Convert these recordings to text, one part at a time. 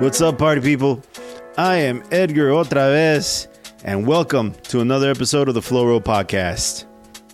What's up, party people? I am Edgar OtraVez, and welcome to another episode of the Flow Podcast.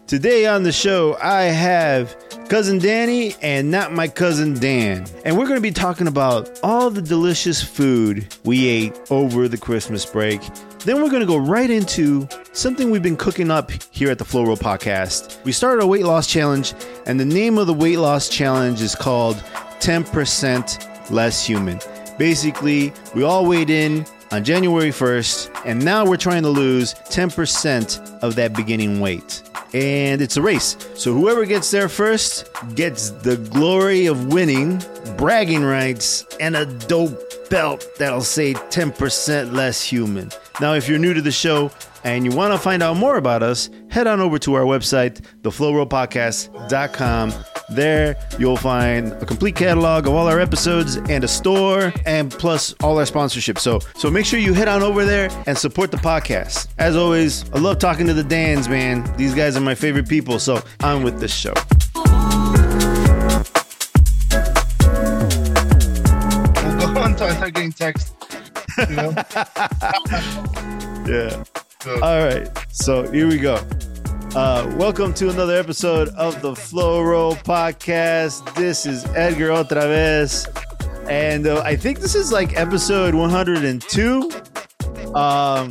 Today on the show, I have cousin Danny and not my cousin Dan, and we're going to be talking about all the delicious food we ate over the Christmas break. Then we're going to go right into something we've been cooking up here at the Flow Podcast. We started a weight loss challenge, and the name of the weight loss challenge is called 10% Less Human. Basically, we all weighed in on January 1st, and now we're trying to lose 10% of that beginning weight. And it's a race. So whoever gets there first gets the glory of winning, bragging rights, and a dope belt that'll say 10% less human. Now, if you're new to the show and you want to find out more about us, head on over to our website, theflowrollpodcast.com. There, you'll find a complete catalog of all our episodes and a store, and plus all our sponsorships. So, so make sure you head on over there and support the podcast. As always, I love talking to the Dans, man. These guys are my favorite people. So, on with this show. We'll go until I start getting text. You know? Yeah. So, All right. So here we go. Uh, welcome to another episode of the Flow Roll Podcast. This is Edgar OtraVez. And uh, I think this is like episode 102. Um,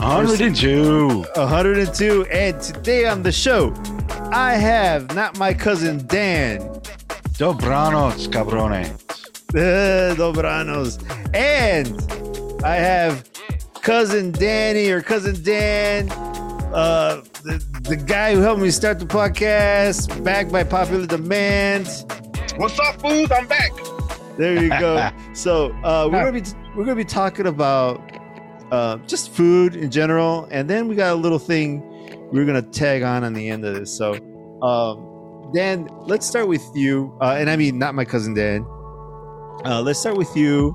102. 102. And today on the show, I have not my cousin Dan, Dobranos, cabrones. uh, Dobranos, and I have cousin Danny or cousin Dan, uh, the, the guy who helped me start the podcast, back by popular demand. what's up, fools? I'm back. There you go. so uh, we're gonna be we're gonna be talking about uh, just food in general, and then we got a little thing we're gonna tag on on the end of this. So, um, Dan, let's start with you, uh, and I mean not my cousin Dan. Uh, let's start with you,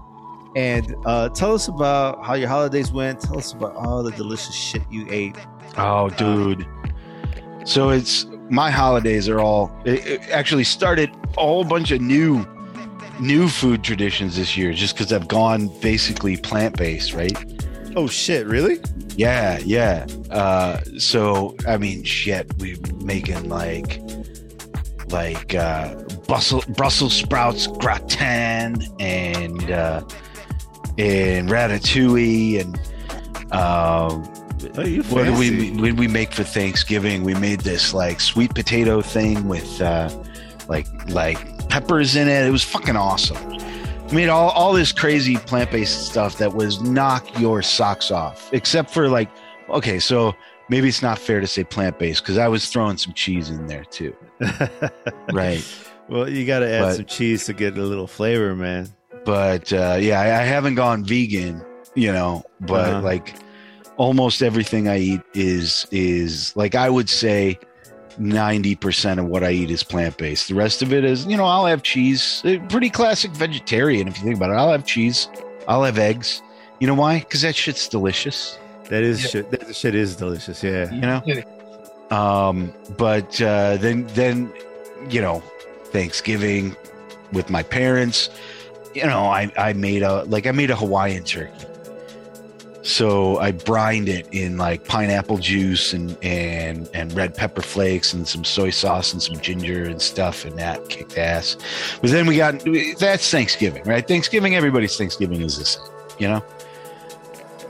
and uh, tell us about how your holidays went. Tell us about all the delicious shit you ate. Oh, dude. So it's my holidays are all it, it actually started a whole bunch of new new food traditions this year just because I've gone basically plant based, right? Oh shit! Really? Yeah, yeah. Uh, so I mean, shit, we're making like like uh, Brussels Brussels sprouts gratin and uh, and ratatouille and um, Oh, what did we when we make for Thanksgiving? We made this like sweet potato thing with uh, like like peppers in it. It was fucking awesome. I made all, all this crazy plant based stuff that was knock your socks off, except for like, okay, so maybe it's not fair to say plant based because I was throwing some cheese in there too. Right. well, you got to add But- some cheese to get a little flavor, man. but uh, yeah, I, I haven't gone vegan, you know, but Uh-huh. like almost everything I eat is is like I would say ninety percent of what I eat is plant based. The rest of it is, you know, I'll have cheese. Uh, Pretty classic vegetarian if you think about it. I'll have cheese. I'll have eggs. You know why? Because that shit's delicious. That is Yeah. shit. That shit is delicious. Yeah. You know. Um, but uh, then then you know, Thanksgiving with my parents, you know, I I made a like I made a Hawaiian turkey. So I brined it in like pineapple juice and and and red pepper flakes and some soy sauce and some ginger and stuff and that kicked ass. But then we got that's Thanksgiving, right? Thanksgiving, everybody's Thanksgiving is the same, you know?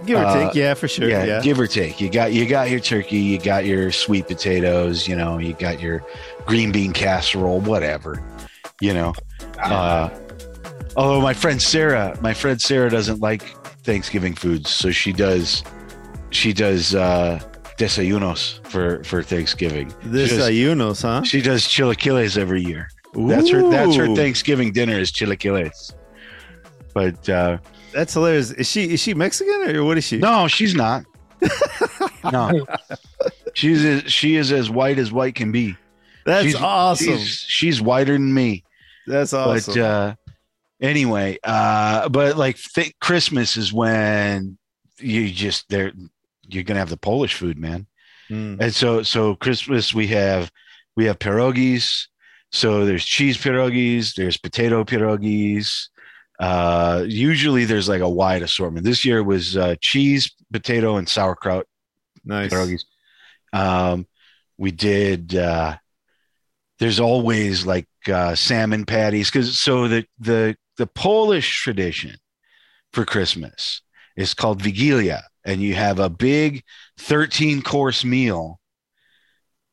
Give or Uh, take. Yeah, for sure. yeah, Yeah. give or take. You got you got your turkey, you got your sweet potatoes, you know, you got your green bean casserole, whatever, you know. Uh, although my friend Sarah, my friend Sarah doesn't like Thanksgiving foods, so she does she does uh desayunos for for Thanksgiving. This she, does, huh? she does chilaquiles every year. That's her that's her Thanksgiving dinner is chilaquiles. But uh That's hilarious. Is she is she Mexican or what is she? No, she's not. no, she's she is as white as white can be. That's she's, awesome. She's, she's whiter than me. That's awesome. But uh, anyway, uh, but like th- Christmas is when you just there you're gonna have the Polish food, man. Mm. And so so Christmas we have we have pierogies. So there's cheese pierogies, there's potato pierogies, Uh, usually there's like a wide assortment. This year was uh, cheese, potato, and sauerkraut Nice. pierogies. Um, we did. Uh, there's always like uh, salmon patties because so the the the Polish tradition for Christmas is called Vigilia, and you have a big 13 course meal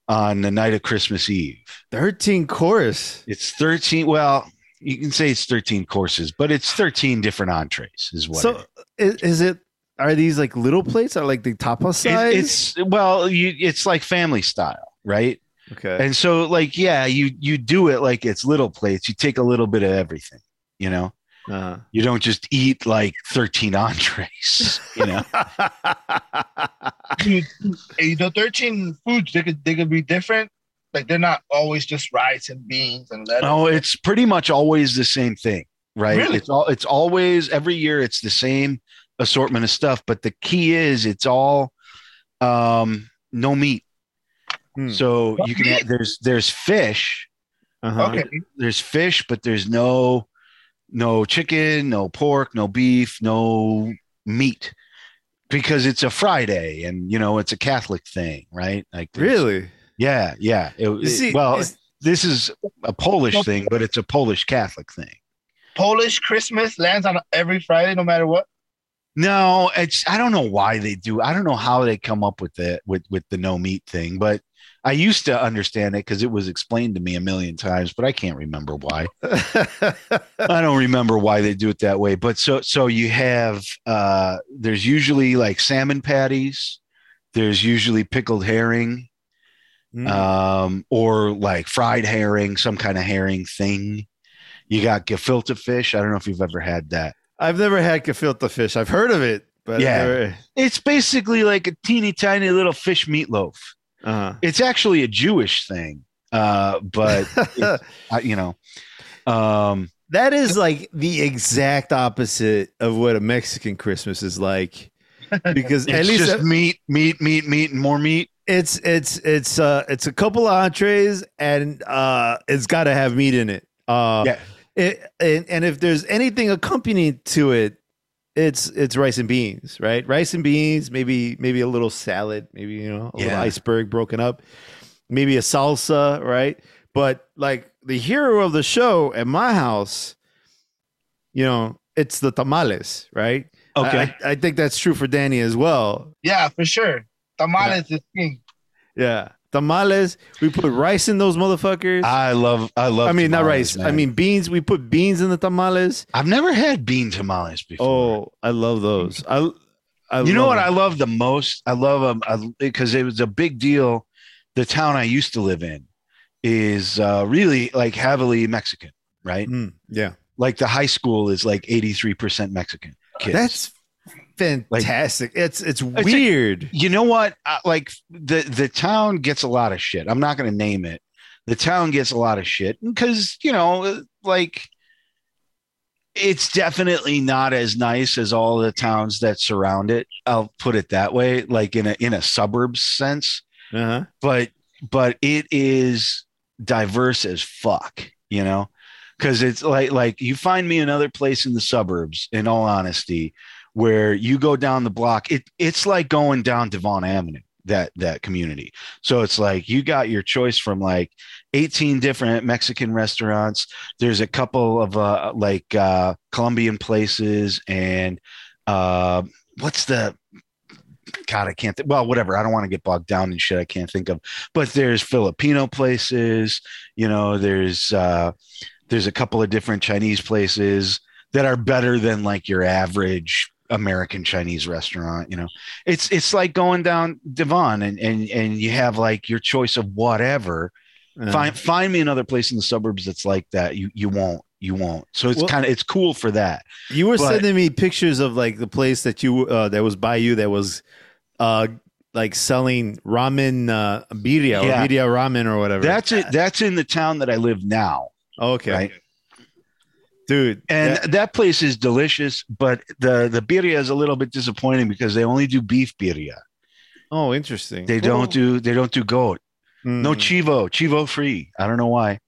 on the night of Christmas Eve. 13 chorus. It's 13. Well, you can say it's 13 courses, but it's 13 different entrees, is what. So it is, is it are these like little plates Are like the tapas size? It- it's well, you it's like family style, right? okay. And so, like, yeah, you you do it like it's little plates. You take a little bit of everything. You know, Uh-huh. you don't just eat like 13 entrees. You know, Dude, eh, the 13 foods, they could, they could be different. Like they're not always just rice and beans and lettuce. oh, it's pretty much always the same thing, right? Really? It's all it's always every year it's the same assortment of stuff, but the key is it's all um no meat. Hmm. So No you can add, there's there's fish, Uh-huh. Okay. there's fish, but there's no no chicken, no pork, no beef, no meat because it's a Friday and you know it's a Catholic thing, right? Like Really? Yeah, yeah. It- You see, well, is- this is a Polish thing, but it's a Polish Catholic thing. Polish Christmas lands on every Friday, no matter what. No, it's I don't know why they do. I don't know how they come up with it with with the no meat thing, but I used to understand it because it was explained to me a million times, but I can't remember why. I don't remember why they do it that way. But so so you have uh there's usually like salmon patties, there's usually pickled herring, Hmm. um, or like fried herring, some kind of herring thing. You got gefilte fish. I don't know if you've ever had that. I've never had gefilte fish. I've heard of it, but Yeah. never- It's basically like a teeny tiny little fish meatloaf. Uh-huh. It's actually a Jewish thing, uh, but uh, you know, um, that is like the exact opposite of what a Mexican Christmas is like. Because at least just meat, meat, meat, meat, and more meat. it's it's it's uh it's a couple of entrees and uh it's got to have meat in it. Uh Yeah. it, and, and if there's anything accompanying to it, it's it's rice and beans, right? Rice and beans, maybe maybe a little salad, maybe you know a little iceberg broken up, maybe a salsa, right? But like the hero of the show at my house, you know, it's the tamales, right? Okay. I, I, I think that's true for Danny as well. Yeah, for sure. Tamales is king. Yeah. Tamales, we put rice in those motherfuckers. I, love, I love, I mean, not tamales, rice. I mean, beans. We put beans in the tamales. I've never had bean tamales before. Oh, I love those. I, I you know what I love the most? I love them because it was a big deal. The town I used to live in is uh, really like heavily Mexican, right? Mm, yeah. Like the high school is like 83% Mexican kids. That's fantastic. it's it's a- weird. you know what? Uh, like the the town gets a lot of shit. I'm not going to name it. The town gets a lot of shit because you know, like it's definitely not as nice as all the towns that surround it. I'll put it that way, like in a in a suburbs sense. uh-huh. But but it is diverse as fuck, you know. Because it's like like you find me another place in the suburbs, in all honesty, where you go down the block, it it's like going down Devon Avenue, that that community. So it's like you got your choice from like 18 different Mexican restaurants. There's a couple of uh like uh Colombian places and uh what's the God, I can't. Well, whatever. I don't want to get bogged down in shit I can't think of. But there's Filipino places, you know, there's uh there's a couple of different Chinese places that are better than like your average American Chinese restaurant. You know, it's it's like going down Devon and and and you have like your choice of whatever. Find find me another place in the suburbs that's like that. You you won't you won't. So it's Well- kind of it's cool for that. You were But- sending me pictures of like the place that you uh, that was by you that was uh like selling ramen uh birria or birria ramen or whatever. That's it. That's in the town that I live now. okay. Right. Dude. And that- that, place is delicious, but the the birria is a little bit disappointing because they only do beef birria. oh, interesting. They don't do they don't do goat. No Mm. chivo, chivo free. I don't know why.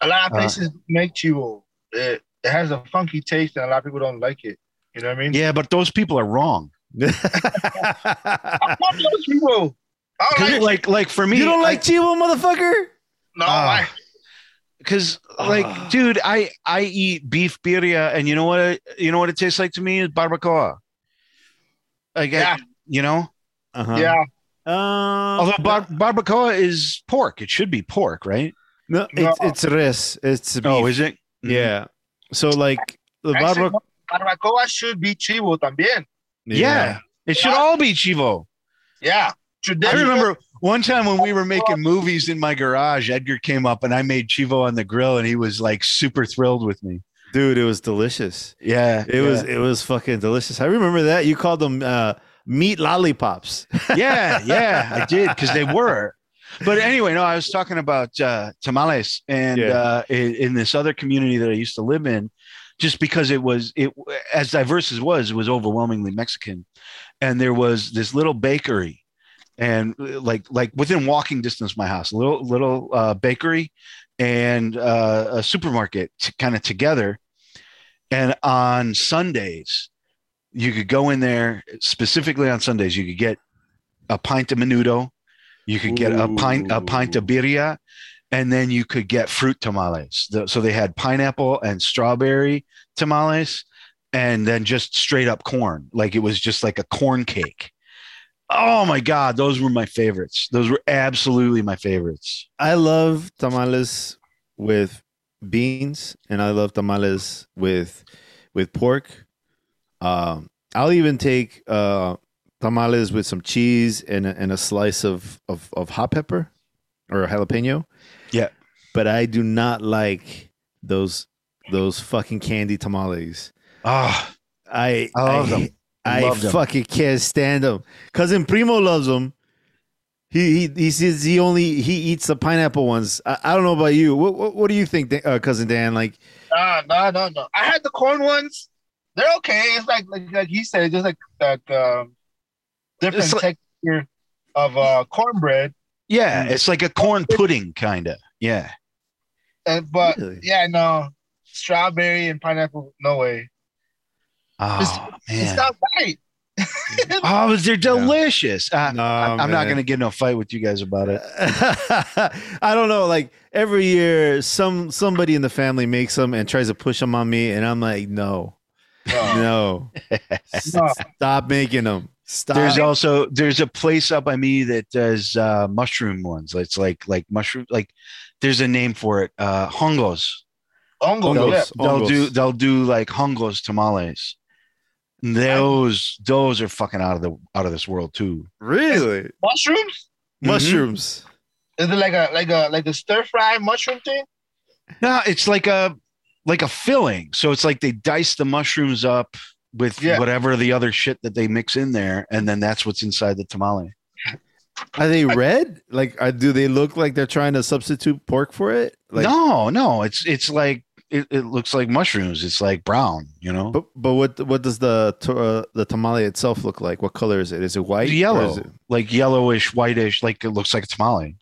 A lot of Uh, places make chivo. Uh, it has a funky taste, and a lot of people don't like it. You know what I mean? Yeah, but those people are wrong. I love those people. I like, like like for me, you don't like Chivo, motherfucker? no, Ah. I, because like Ah. dude, I I eat beef birria, and you know what? it- You know what it tastes like to me is barbacoa. Like I- Yeah. you know, Uh-huh. yeah. Um, although bar- barbacoa is pork, it should be pork, right? no, No. it's it's res. It's beef. Oh, is it? Yeah. So like the Actually, barba- barbacoa should be chivo también. Yeah, it should Yeah. all be chivo. Yeah. I Traditional. remember one time when we were making movies in my garage, Edgar came up and I made chivo on the grill, and he was like super thrilled with me. dude, it was delicious. Yeah, It was it was fucking delicious. I remember that you called them uh, meat lollipops. yeah, yeah, I did because they were. But anyway, no, I was talking about uh, tamales and Yeah. uh, in, in this other community that I used to live in, just because it was it as diverse as it was, it was overwhelmingly Mexican, and there was this little bakery, and uh, like like within walking distance of my house, a little little uh, bakery and uh, a supermarket t- kind of together, and on Sundays you could go in there specifically on Sundays. You could get a pint of menudo, you could get a pint a pint of birria, and then you could get fruit tamales. So they had pineapple and strawberry tamales, and then just straight up corn, like it was just like a corn cake. Oh my god, those were my favorites. Those were absolutely my favorites. I love tamales with beans, and I love tamales with with pork. Um, I'll even take uh, tamales with some cheese and a, and a slice of, of of hot pepper or jalapeno. Yeah. but I do not like those those fucking candy tamales. Ah, I I love them. I Love them. fucking can't stand them. Cousin Primo loves them. He he he says he only he eats the pineapple ones. I, I don't know about you. What what, what do you think, uh, cousin Dan? Like Nah, no, no, no. I had the corn ones. They're okay. It's like like like he said, just like that um, different like- texture of uh, cornbread. yeah, it's like a corn pudding kind of. Yeah. And but Really? yeah, no, strawberry and pineapple, no way. Oh It's man. not right. Oh, they're delicious. Uh, No, I'm, I'm not going to get in a fight with you guys about it. I don't know. Like every year, some somebody in the family makes them and tries to push them on me, and I'm like, no, No. no, No. stop making them. Stop. There's also there's a place up by me that does uh, mushroom ones. It's like like mushroom like there's a name for it. Uh, hongos. Ongo, Hongos. yeah. They'll Hongos. do they'll do like hongos tamales. And Those those are fucking out of the out of this world too. really Mushrooms? Mm-hmm. mushrooms. Is it like a like a like a stir fry mushroom thing? No, it's like a like a filling. So it's like they dice the mushrooms up with Yeah. whatever the other shit that they mix in there, and then that's what's inside the tamale. Are they red? Like, are, do they look like they're trying to substitute pork for it? Like, no, no, it's it's like it, it looks like mushrooms. It's like brown, you know. But but what what does the to- uh, the tamale itself look like? What color is it? Is it white? or yellow, is it- like yellowish, whitish, like it looks like a tamale.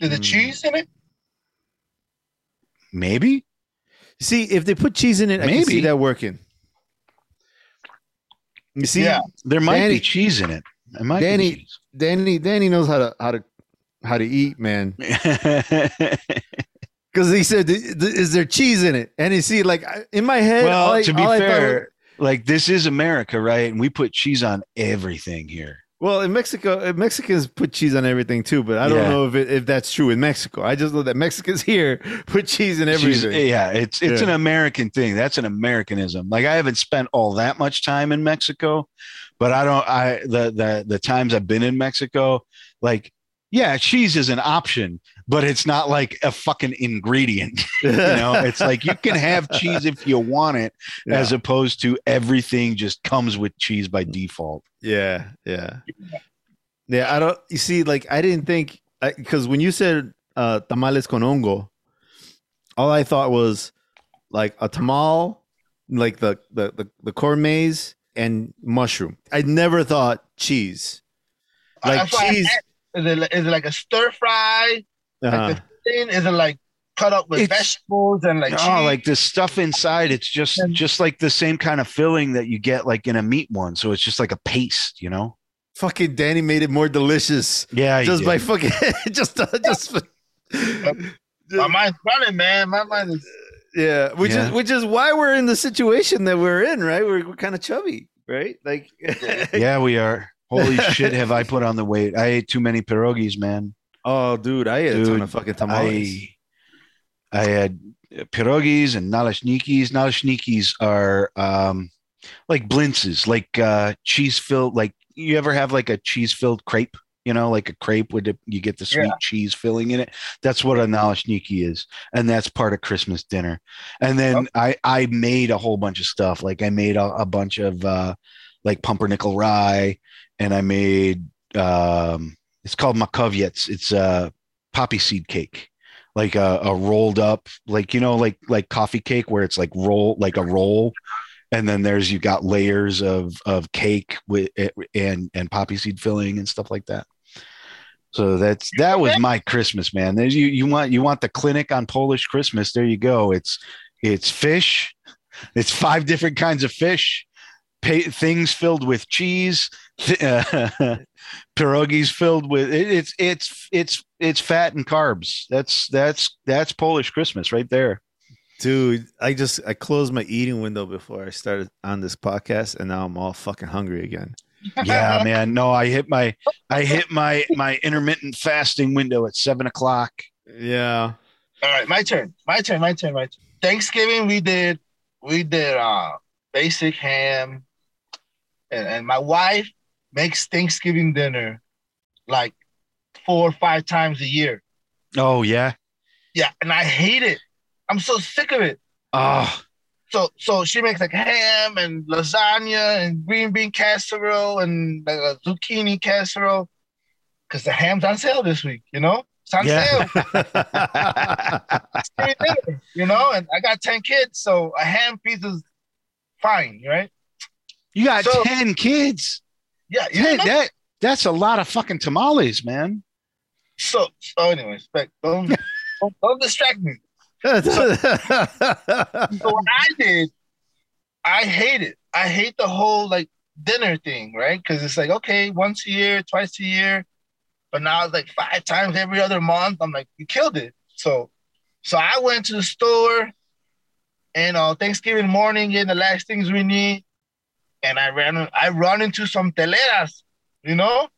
Is it Mm. cheese in it? Maybe. See, if they put cheese in it, I can see Maybe. that working. You see, Yeah. There might Danny- be cheese in it. It might Danny- be Danny Danny knows how to how to how to eat, man. cheese. Because he said, "Th- th- "Is there cheese in it?" And you see, like in my head, all well, I- to be all I thought fair, like this is America, right? And we put cheese on everything here. Well, in Mexico, uh, Mexicans put cheese on everything too, but I don't Yeah. know if it, if that's true in Mexico. I just know that Mexicans here put cheese in Cheese- everything. yeah, it's it's Yeah. an American thing. That's an Americanism. Like I haven't spent all that much time in Mexico, but I don't. I the the the times I've been in Mexico, like yeah, cheese is an option, but it's not like a fucking ingredient. you know, it's like you can have cheese if you want it, yeah. as opposed to everything just comes with cheese by default. yeah, yeah, yeah. I don't. You see, like I didn't think because when you said uh, tamales con hongo, all I thought was like a tamal, like the the the, the corn maze and mushroom. I never thought cheese. Like I cheese. Asked, Is it is it like a stir fry? Uh-huh. Like the thing? Is it like cut up with It's- vegetables and like oh, cheese. like the stuff inside, it's just And- just like the same kind of filling that you get like in a meat one. So it's just like a paste, you know? Fucking Danny made it more delicious Yeah, just you by fucking just uh, just my mind's running, man. My mind is yeah, which Yeah. is which is why we're in the situation that we're in, right? We're, we're kind of chubby, right? Like yeah, we are. Holy shit, have I put on the weight? I ate too many pierogies, man. oh, dude, I ate a ton of fucking tamales. I I had pierogies and naleśnikis. Naleśnikis are um like blintzes, like uh cheese filled. Like you ever have like a cheese filled crepe? You know, like a crepe with the, you get the sweet Yeah. cheese filling in it. That's what a naleśniki is, and that's part of Christmas dinner. And then I I made a whole bunch of stuff. Like I made a, a bunch of uh like pumpernickel rye, and I made um it's called makowiec. It's a poppy seed cake like a, a rolled up like you know like like coffee cake where it's like roll like a roll. And then there's you got layers of of cake with and and poppy seed filling and stuff like that. So that's that was my christmas man. There's you you want you want the clinic on polish christmas. There you go. It's it's fish. It's five different kinds of fish. Pay, things filled with cheese pierogies filled with it, it's it's it's it's fat and carbs that's that's that's polish christmas right there Dude, I just I closed my eating window before I started on this podcast, and now I'm all fucking hungry again. yeah man no i hit my i hit my my intermittent fasting window at seven o'clock Yeah. all right. My turn. My turn. My turn. My turn. Thanksgiving we did we did uh basic ham, and, and my wife makes Thanksgiving dinner like four or five times a year. oh yeah Yeah, and I hate it. I'm so sick of it. oh So so she makes like ham and lasagna and green bean casserole and like a zucchini casserole. Cause the ham's on sale this week, you know? It's on Yeah. sale. Dinner, you know, and I got 10 kids, so a ham piece is fine, right? you got So- 10 kids Yeah, Hey, that that's a lot of fucking tamales man so so anyways, don't, don't don't distract me. So what I did, I hate it. I hate the whole like dinner thing, right? Because it's like okay, once a year, twice a year, but now it's like five times every other month. I'm like, you killed it. So, so I went to the store, and uh, Thanksgiving morning, getting the last things we need, and I ran, I run into some teleras, you know.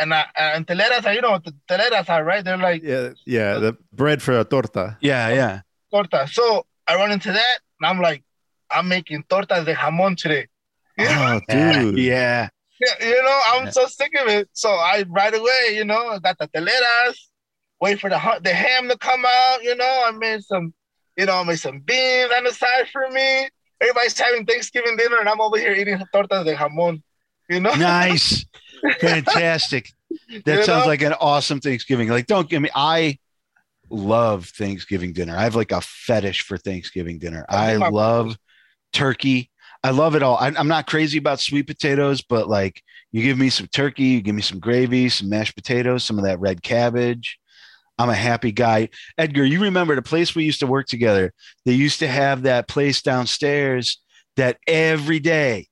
And I and teleras are, you know the teleras are, right? They're like yeah, yeah, the bread for a torta. yeah yeah torta. So I run into that, and I'm like, I'm making tortas de jamón today. Oh, yeah, dude. yeah. Yeah, you know, I'm Yeah. so sick of it. So I right away, you know, I got the teleras, wait for the the ham to come out. You know, I made some, you know, I made some beans on the side for me. Everybody's having Thanksgiving dinner, and I'm over here eating tortas de jamón. You know, nice. Fantastic. That You sounds know? like an awesome thanksgiving. Like don't give me i love thanksgiving dinner. I have like a fetish for thanksgiving dinner. I love turkey. I love it all. I'm not crazy about sweet potatoes but like you give me some turkey you give me some gravy some mashed potatoes some of that red cabbage i'm a happy guy. Edgar you remember the place we used to work together? They used to have that place downstairs that every day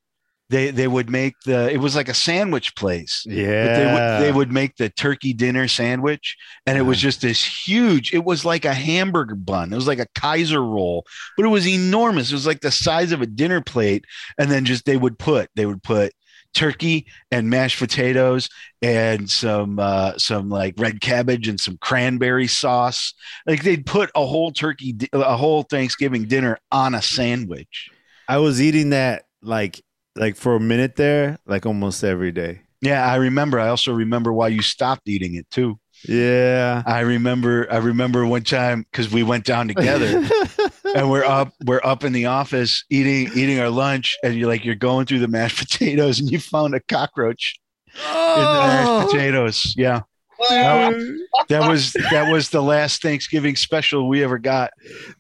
they they would make the it was like a sandwich place. But they Yeah. would they would make the turkey dinner sandwich and it was just this huge it was like a hamburger bun. It was like a kaiser roll but it was enormous. It was like the size of a dinner plate and then just they would put they would put turkey and mashed potatoes and some uh some like red cabbage and some cranberry sauce. Like they'd put a whole turkey a whole thanksgiving dinner on a sandwich. I was eating that like like for a minute there, like almost every day. yeah i remember. I also remember why you stopped eating it too. Yeah. I remember I remember one time because we went down together and we're up we're up in the office eating eating our lunch and you're like you're going through the mashed potatoes and you found a cockroach in the mashed oh, potatoes. Yeah. dude, That was that was the last Thanksgiving special we ever got.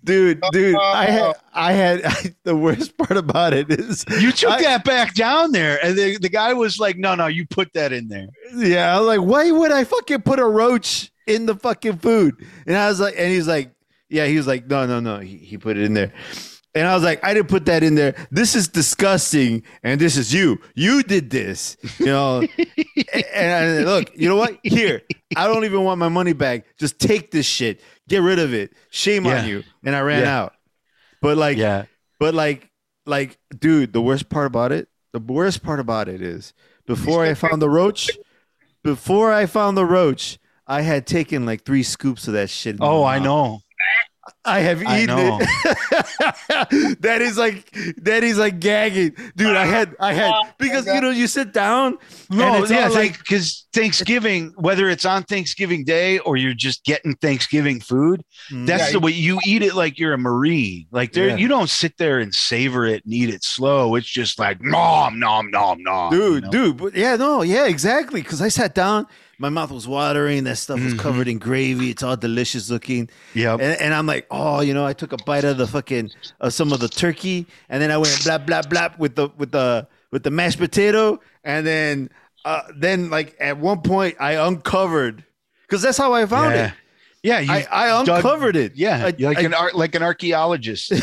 dude, dude. I had, I had. the worst part about it is, You took I- that back down there, and the, the guy was like, "No, no, you put that in there." yeah. I was like, why would I fucking put a roach in the fucking food? And I was like, and he's like, yeah. He was like, no, no, no. He, he put it in there. And I was like, I didn't put that in there. This is disgusting. And this is you. You did this. You know. and, and I, look, you know what? Here, I don't even want my money back. Just take this shit. Get rid of it. Shame Yeah. on you. And I ran Yeah. out. But like, Yeah, but like, like, dude, the worst part about it, the worst part about it is before I found the roach, before I found the roach, I had taken like three scoops of that shit. Oh, I know. I have eaten know. it. that is like that is like gagging, dude. I had I had oh, because you know you sit down. No, and it's yeah, like because Thanksgiving, whether it's on Thanksgiving Day or you're just getting Thanksgiving food, mm. that's Yeah, the way you eat it like you're a marine. Like there, Yeah. you don't sit there and savor it and eat it slow. It's just like nom nom nom nom. you dude, know? dude. But yeah, no, yeah, exactly. Because I sat down, my mouth was watering. That stuff was Mhm. covered in gravy. It's all delicious looking. Yeah. And, and I'm like, oh, you know, I took a bite of the fucking of some of the turkey, and then I went blah blah blah with the with the with the mashed potato, and then uh, then like at one point I uncovered because that's how I found yeah. it. Yeah, you, I, I dug- uncovered it. yeah, I- like I- an ar- like an archaeologist. and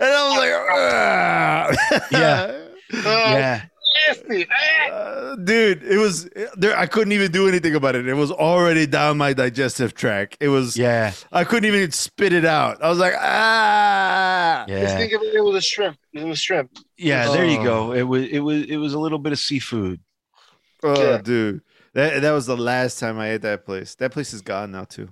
I was like, Yeah. Uh, yeah, nasty. Ah. Uh, dude, it was there. I couldn't even do anything about it. It was already down my digestive tract. It was. yeah, I couldn't even spit it out. I was like, ah. Just yeah, think of it, it was a shrimp. It was shrimp. yeah. There you Oh. go. It was it was it was a little bit of seafood. Oh, Yeah. dude, that that was the last time I ate that place. That place is gone now too.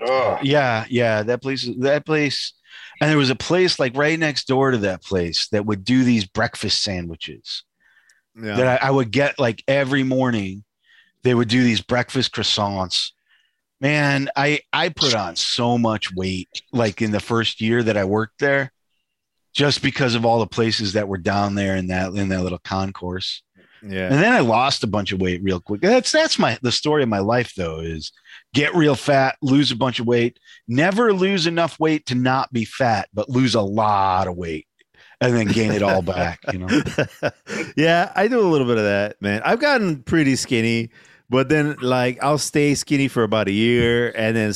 Oh, Yeah, yeah. That place, that place, and there was a place like right next door to that place that would do these breakfast sandwiches Yeah. that I, I would get like every morning. They would do these breakfast croissants. Man, I I put on so much weight like in the first year that I worked there, just because of all the places that were down there in that in that little concourse. yeah. And then I lost a bunch of weight real quick. That's that's my the story of my life though is get real fat, lose a bunch of weight, never lose enough weight to not be fat, but lose a lot of weight and then gain it all back, you know. yeah, I do a little bit of that, man. I've gotten pretty skinny, but then like I'll stay skinny for about a year and then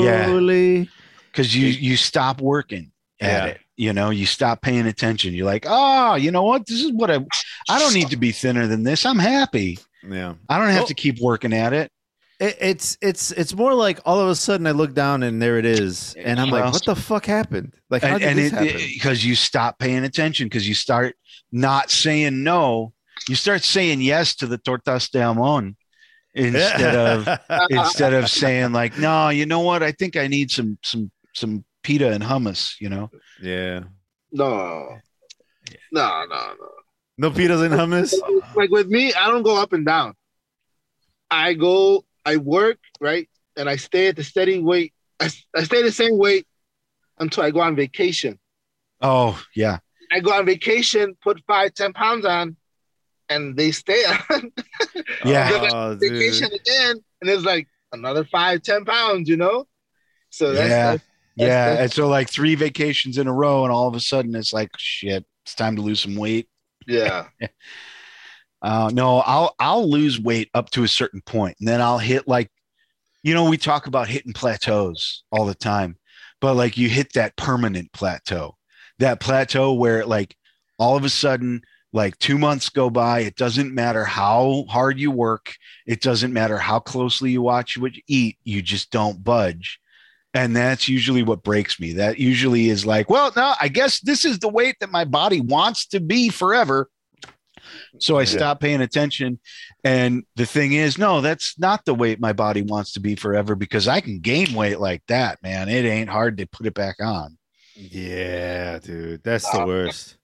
slowly. Cuz you you stop working at Yeah. it. You know, you stop paying attention. You're like, "Oh, you know what? This is what I I don't need to be thinner than this. I'm happy. Yeah. I don't have Well- to keep working at it." It, it's it's it's more like all of a sudden I look down and there it is, and I'm like, what the fuck happened? Like, how did and this it, happen? because you stop paying attention because you start not saying no you start saying yes to the tortas de jamon instead of instead of saying like no you know what i think i need some some some pita and hummus you know yeah, no. No, no, no. no pitas and hummus. Like with me, I don't go up and down. I go, I work, right? And I stay at the steady weight. I, I stay the same weight until I go on vacation. oh yeah I go on vacation, put five, ten pounds on, and they stay on Yeah. Oh, dude. vacation again, and it's like another five, ten pounds, you know. So that's, Yeah. that's yeah and so like three vacations in a row and all of a sudden it's like shit it's time to lose some weight yeah, Uh, no, I'll I'll lose weight up to a certain point, and then I'll hit like, you know, we talk about hitting plateaus all the time, but like you hit that permanent plateau, that plateau where like all of a sudden, like two months go by, it doesn't matter how hard you work, it doesn't matter how closely you watch what you eat, you just don't budge. And that's usually what breaks me. That usually is like, well, no, I guess this is the weight that my body wants to be forever. So I Yeah. stopped paying attention. And the thing is, no, that's not the weight my body wants to be forever because I can gain weight like that, man. It ain't hard to put it back on. Yeah, dude, that's the worst.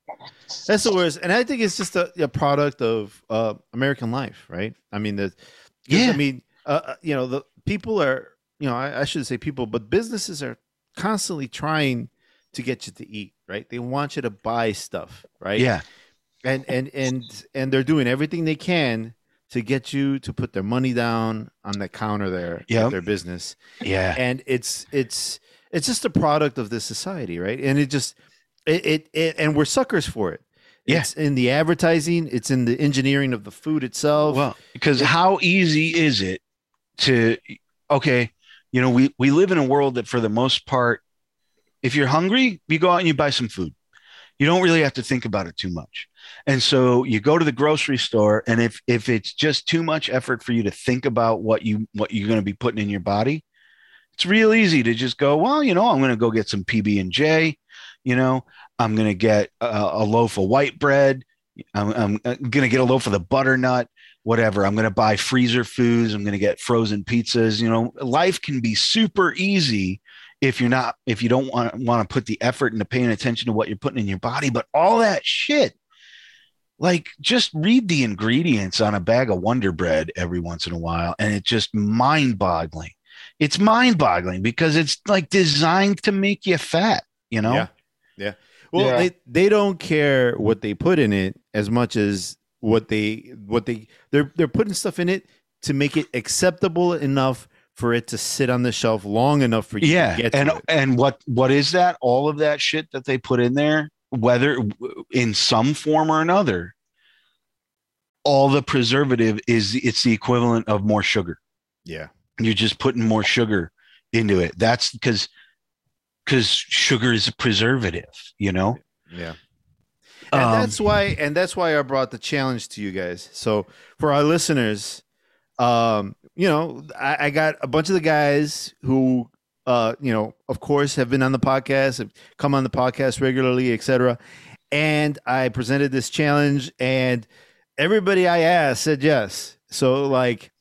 That's the worst, and I think it's just a, a product of uh, American life, right? I mean, the Yeah. I mean, uh, uh, you know, the people are, you know, I, I shouldn't say people, but businesses are constantly trying to get you to eat, right? They want you to buy stuff, right? Yeah. And and and and they're doing everything they can to get you to put their money down on the counter there Yep. at their business. Yeah. And it's it's it's just a product of this society, right? And it just it it, it and we're suckers for it. Yeah. It's in the advertising, it's in the engineering of the food itself. Well, because how easy is it to okay, you know, we we live in a world that for the most part, if you're hungry, you go out and you buy some food. You don't really have to think about it too much. And so you go to the grocery store and if if it's just too much effort for you to think about what you what you're going to be putting in your body, it's real easy to just go, well, you know, I'm going to go get some PB and J, you know, I'm going to get a, a loaf of white bread, I'm, I'm uh, going to get a loaf of the butternut whatever. I'm going to buy freezer foods. I'm going to get frozen pizzas. You know, life can be super easy if you're not, if you don't want, want to put the effort into paying attention to what you're putting in your body. But all that shit, like just read the ingredients on a bag of Wonder Bread every once in a while, and it's just mind boggling. It's mind boggling because it's like designed to make you fat, you know? Yeah. Yeah. Well, Yeah. they they don't care what they put in it as much as what they what they they're they're putting stuff in it to make it acceptable enough for it to sit on the shelf long enough for you yeah to get to and and what what is that all of that shit that they put in there whether in some form or another all the preservative is it's the equivalent of more sugar Yeah. you're just putting more sugar into it that's because because sugar is a preservative you know Yeah. And Um, that's why and that's why I brought the challenge to you guys. So for our listeners, um, you know, I, I got a bunch of the guys who uh, you know, of course, have been on the podcast, have come on the podcast regularly, etc. And I presented this challenge, and everybody I asked said yes. So like,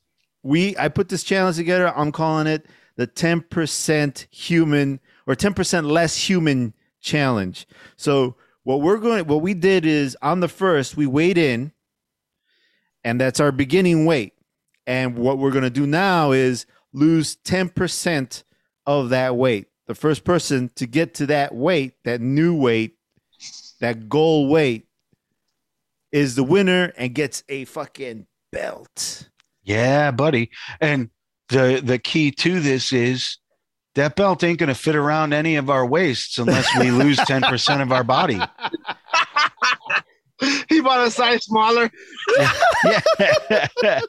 we I put this challenge together. I'm calling it the 10% human or 10% less human challenge. So what we're going what we did is on the first we weighed in and that's our beginning weight. And what we're going to do now is lose 10% of that weight. The first person to get to that weight, that new weight, that goal weight is the winner and gets a fucking belt. yeah buddy and the the key to this is that belt ain't going to fit around any of our waists unless we lose 10% of our body he bought a size smaller. yeah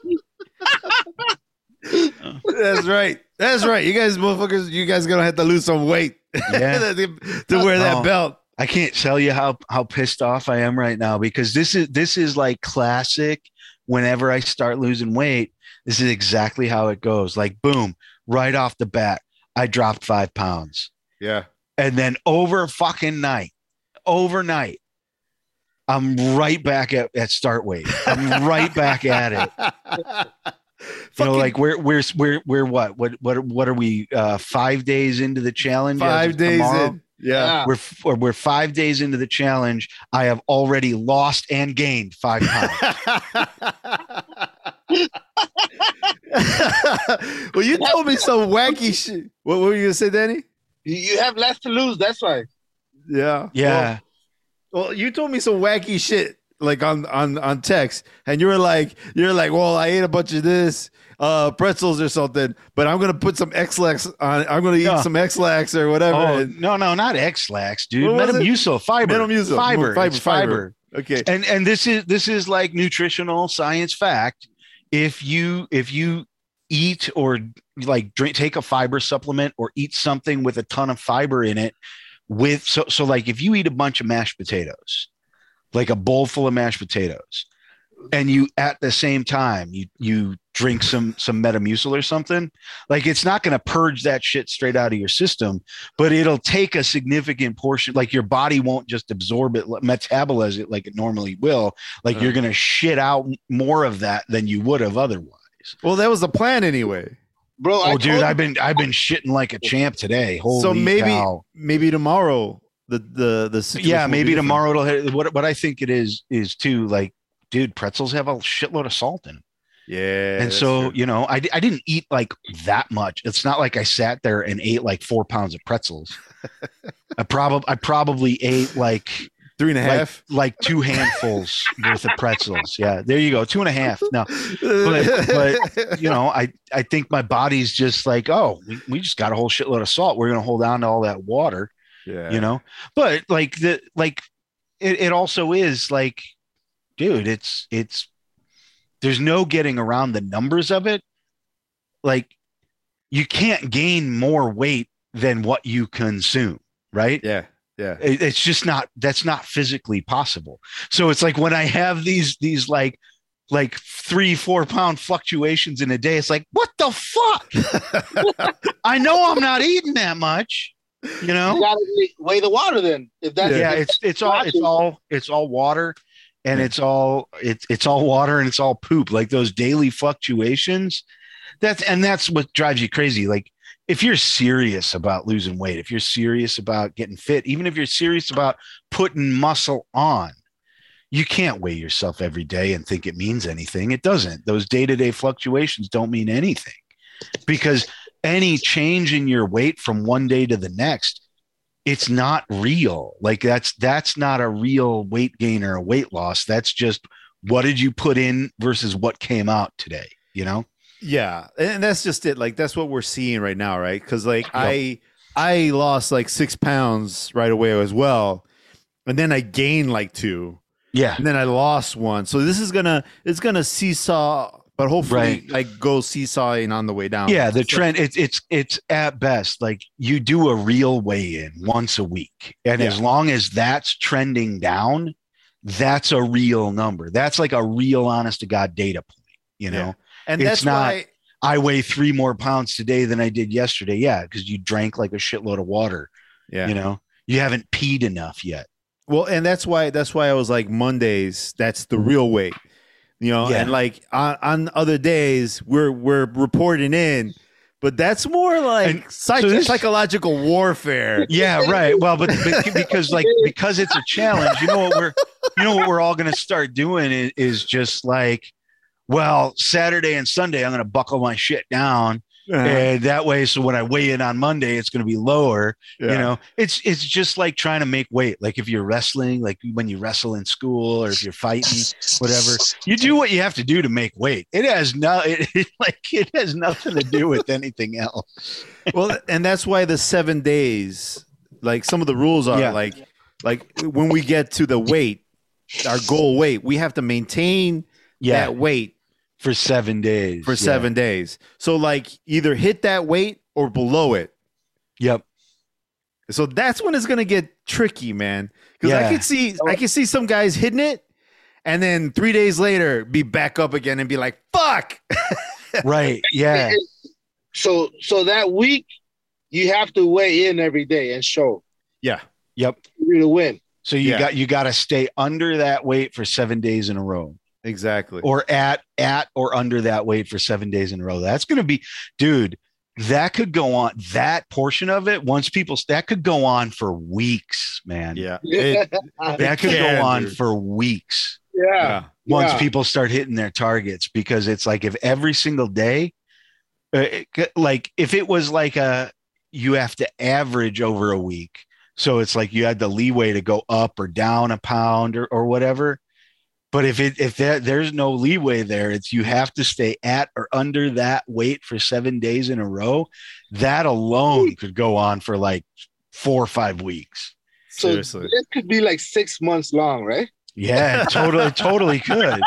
That's right. That's right. You guys motherfuckers, you guys to have to lose some weight Yeah. to wear that Oh. belt. I can't tell you how how pissed off I am right now because this is this is like classic. Whenever I start losing weight, this is exactly how it goes. Like boom, right off the bat, I dropped five pounds, Yeah. and then over fucking night, overnight, I'm right back at, at start weight. I'm right back at it. You know, like we're we're we're we're what what what what are we? Uh, five days into the challenge. five days tomorrow? in. Yeah. We're or we're five days into the challenge. I have already lost and gained five pounds. well, you told me some wacky shit. What were you gonna say, Danny? You, you have less to lose. That's why. Yeah. yeah, Well, well, you told me some wacky shit like on on on text, and you were like, you're like, well, I ate a bunch of this uh pretzels or something, but I'm gonna put some Ex-Lax on. I'm gonna eat some Ex-Lax or whatever. Oh and- no, no, not Ex-Lax, dude. Metamucil, fiber, Metamucil. fiber, Fiber, fiber. fiber. okay. And and this is this is like nutritional science fact. If you if you eat or like drink take a fiber supplement or eat something with a ton of fiber in it, with so so like if you eat a bunch of mashed potatoes, like a bowl full of mashed potatoes, and you at the same time you you drink some some metamucil or something like it's not going to purge that shit straight out of your system but it'll take a significant portion like your body won't just absorb it metabolize it like it normally will like Uh. you're going to shit out more of that than you would have otherwise Well, that was the plan anyway. Bro, I oh dude told i've been i've been shitting like a champ today Holy so maybe cow. maybe tomorrow the the the situation yeah maybe tomorrow it'll hit what, what i think it is is too like dude pretzels have a shitload of salt in them Yeah. and so true. you know I, I didn't eat like that much it's not like i sat there and ate like four pounds of pretzels i probably i probably ate like Three and a like, like two handfuls worth of pretzels. Yeah, there you go, two and a half. No, but, but you know, I I think my body's just like, oh, we, we just got a whole shitload of salt. We're gonna hold on to all that water, yeah. you know. But like the like, it, it also is like, dude, it's it's there's no getting around the numbers of it. Like, you can't gain more weight than what you consume, right? Yeah. Yeah. It- it's just not that's not physically possible. So it's like when i have these these like like three four pound fluctuations in a day it's like what the fuck? I know i'm not eating that much you You know gotta weigh- weigh the water then. If that's yeah it's it's all it's all it's all water and it's all it's it's all water and it's all poop. Like those daily fluctuations that's and that's what drives you crazy. Like if you're serious about losing weight if you're serious about getting fit even if you're serious about putting muscle on you can't weigh yourself every day and think it means anything. It doesn't. Those day-to-day fluctuations don't mean anything because any change in your weight from one day to the next it's not real. Like that's that's not a real weight gain or a weight loss. That's just what did you put in versus what came out today you know Yeah, and that's just it. Like that's what we're seeing right now, right? Because like I I lost like six pounds right away as well, and then I gained like two, yeah and then I lost one. So this is gonna it's gonna seesaw, but hopefully Right. like go seesawing on the way down. yeah the So- trend it's it's it's at best like you do a real weigh in once a week and as long as that's trending down that's a real number that's like a real honest to god data point you know Yeah. And it's that's not- why. i weigh three more pounds today than i did yesterday yeah because you drank like a shitload of water Yeah. you know you haven't peed enough yet Well, and that's why that's why I was like Mondays. That's the mm-hmm. real weight, you know. Yeah. And like on, on other days, we're we're reporting in, but that's more like psych- so this- psychological warfare. Yeah, right. Well, but, but because like because it's a challenge, you know what we're you know what we're all going to start doing is, is just like, well, Saturday and Sunday I'm going to buckle my shit down, and that way, so when I weigh in on Monday, it's going to be lower. Yeah. You know, it's it's just like trying to make weight. Like if you're wrestling, like when you wrestle in school, or if you're fighting, whatever, you do what you have to do to make weight. It has no, it, it like it has nothing to do with anything else. well, and that's why the seven days, like some of the rules are Yeah. like, like when we get to the weight, our goal weight, we have to maintain Yeah, that weight for seven days. for Yeah. seven days. So like either hit that weight or below it. Yep. So that's when it's gonna get tricky, man. Because I Yeah. can see I can see some guys hitting it, and then three days later be back up again and be like, "Fuck." Right. Yeah. So so that week you have to weigh in every day and show Yeah, Yep. you to win. So you Yeah. got you got to stay under that weight for seven days in a row, exactly. or at at or under that weight for seven days in a row. That's going to be, dude. That could go on. That portion of it, once people that could go on for weeks, man. yeah, It- that could can, go on dude. for weeks yeah. yeah, once Yeah. people start hitting their targets because it's like if every single day, uh, it- like if it was like a you have to average over a week. So it's like you had the leeway to go up or down a pound or, or whatever. But if it if there, there's no leeway there, it's you have to stay at or under that weight for seven days in a row. That alone could go on for like four or five weeks. So seriously. this could be like six months long, right? Yeah, totally, totally could.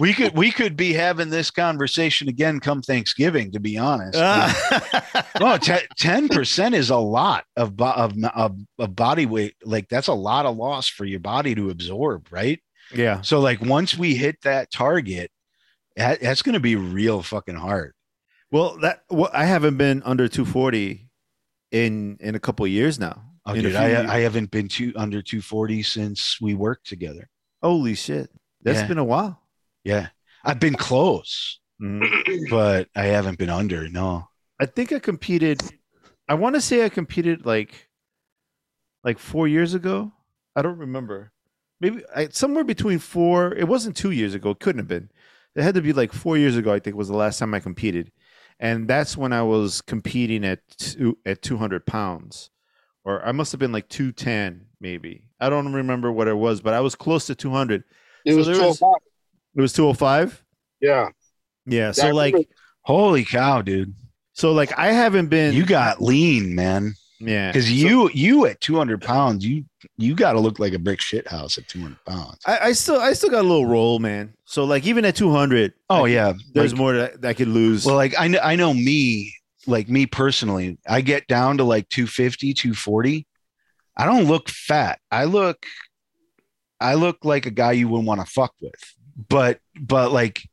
We could we could be having this conversation again come Thanksgiving. To be honest, ah. no, ten percent is a lot of, bo- of of of body weight. Like that's a lot of loss for your body to absorb, right? Yeah, So like once we hit that target, that, that's going to be real fucking hard. well, that well, I haven't been under 240 in in a couple of years now. Oh, dude, I years. I haven't been to under two forty since we worked together. Holy shit, that's Yeah. been a while. Yeah, I've been close, Mhm. but I haven't been under. No. I think I competed. I want to say I competed like like four years ago. I don't remember. Maybe I, somewhere between four. It wasn't two years ago. It couldn't have been. It had to be like four years ago. I think was the last time I competed, and that's when I was competing at two, at two hundred pounds, or I must have been like 210 maybe. I don't remember what it was, but I was close to 200. It So was there twelve. Oh oh was- It was 205. Yeah. Yeah. I So like, remember- Holy cow, dude! so like, I haven't been. You got lean, man. Yeah. Because So- you you at 200 pounds, you you got to look like a brick shit house at 200 pounds. I, I still I still got a little roll, man. So like, even at 200. Oh I- yeah, There's Like- more that, that I could lose. Well, like I know, I know me, like me personally, I get down to like 250, 240. I don't look fat. I look, I look like a guy you wouldn't want to fuck with. But, but like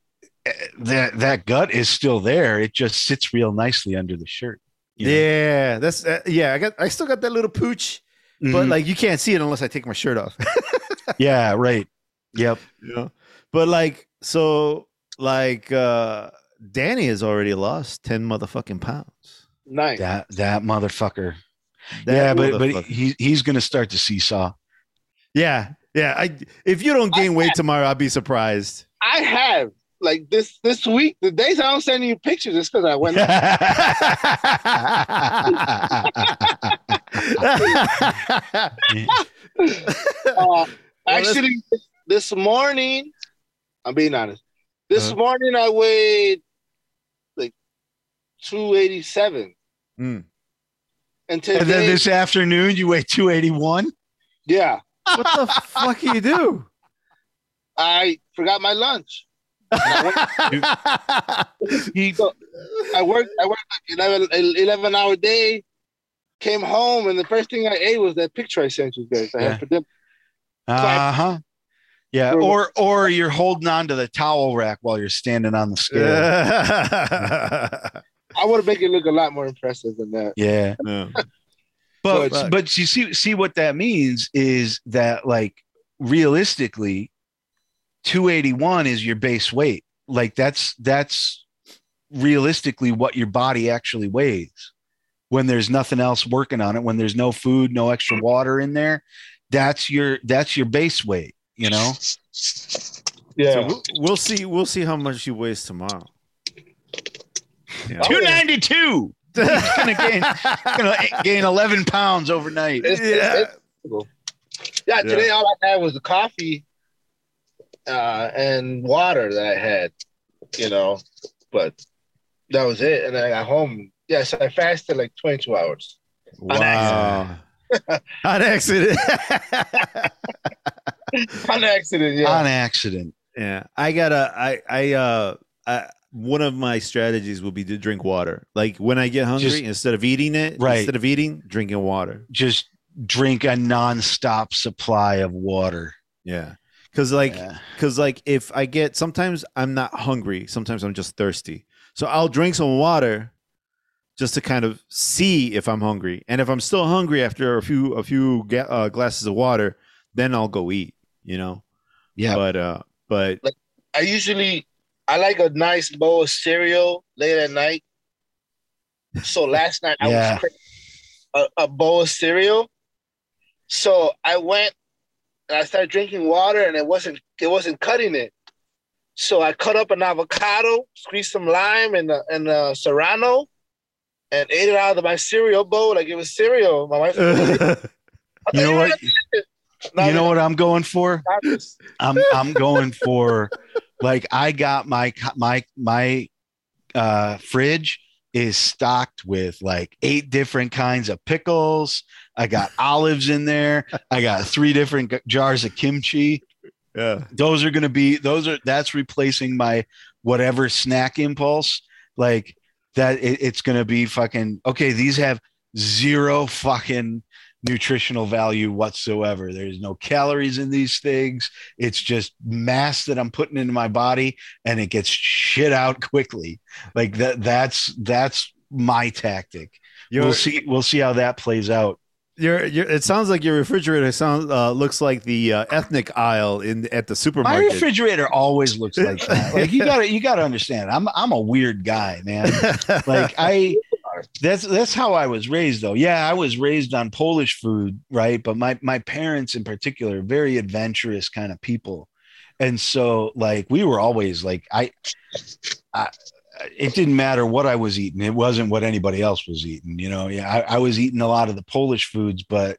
eh, that that gut is still there. It just sits real nicely under the shirt. You know? yeah, that's uh, yeah. I got I still got that little pooch, but Mhm. like you can't see it unless I take my shirt off. yeah, right. Yep. you know? But like, so like, uh Danny has already lost 10 motherfucking pounds. nice. That that motherfucker. That yeah, but but he he's gonna start to seesaw. yeah, yeah. I if you don't gain weight tomorrow, I'll be surprised. I have like this this week. The days I don't send you pictures is because I went. Uh, actually, this morning, I'm being honest. This Uh-huh. morning I weighed like 287, Mm. and today, and then this afternoon you weigh 281. yeah, What the fuck you do? I forgot my lunch. He, I worked. I worked like 11, 11 hour day. Came home and the first thing I ate was that picture I sent you guys. I Yeah. had for them. uh-huh. Yeah, or or you're holding on to the towel rack while you're standing on the scale. I want to make it look a lot more impressive than that. Yeah. Yeah. But Fuck. but you see see what that means is that like realistically 281 is your base weight. Like that's that's realistically what your body actually weighs when there's nothing else working on it when there's no food no extra water in there that's your that's your base weight you know Yeah. So we'll, we'll see. We'll see how much he weighs tomorrow. Yeah. 292 He's gonna gain gonna gain 11 pounds overnight It's- yeah. Yeah, today all I had was a coffee uh, and water that I had, you know, but that was it. And then I got home. Yes, I fasted like 22 hours. Wow. On accident. On accident, yeah. on accident yeah. I gotta. I. I. Uh. I, one of my strategies will be to drink water. Like when I get hungry, Just- instead of eating it, Right. instead of eating, drinking water. just drink a non-stop supply of water Yeah. Cause like, Yeah. cause like if I get, sometimes I'm not hungry. Sometimes I'm just thirsty. So I'll drink some water just to kind of see if I'm hungry. And if I'm still hungry after a few, a few ga- uh, glasses of water, then I'll go eat, you know? yeah But, uh, but I usually I like a nice bowl of cereal late at night. So last night I Yeah. was craving a, a bowl of cereal. So I went I started drinking water and it wasn't it wasn't cutting it. So I cut up an avocado, squeezed some lime and uh, and uh, serrano, and ate it out of my cereal bowl like it was cereal. My wife, you know what? you know what i'm going for? I'm I'm going for like I got my my my uh fridge is stocked with like eight different kinds of pickles. I got olives in there. I got three different jars of kimchi. yeah. Those are going to be those are that's replacing my whatever snack impulse. Like that it, it's going to be fucking okay, these have zero fucking nutritional value whatsoever. There's no calories in these things. It's just mass that I'm putting into my body and it gets shit out quickly. Like that that's that's my tactic. Your, we'll see we'll see how that plays out. your, your, it sounds like your refrigerator sounds, uh, looks like the uh, ethnic aisle in at the supermarket. My refrigerator always looks like that. Like you got to you got to understand. I'm I'm a weird guy, man. Like I that's that's how I was raised though. Yeah, I was raised on Polish food, right? But my my parents in particular, very adventurous kind of people. And so like we were always like I I it didn't matter what I was eating. It wasn't what anybody else was eating. You know, yeah, I, I was eating a lot of the Polish foods, but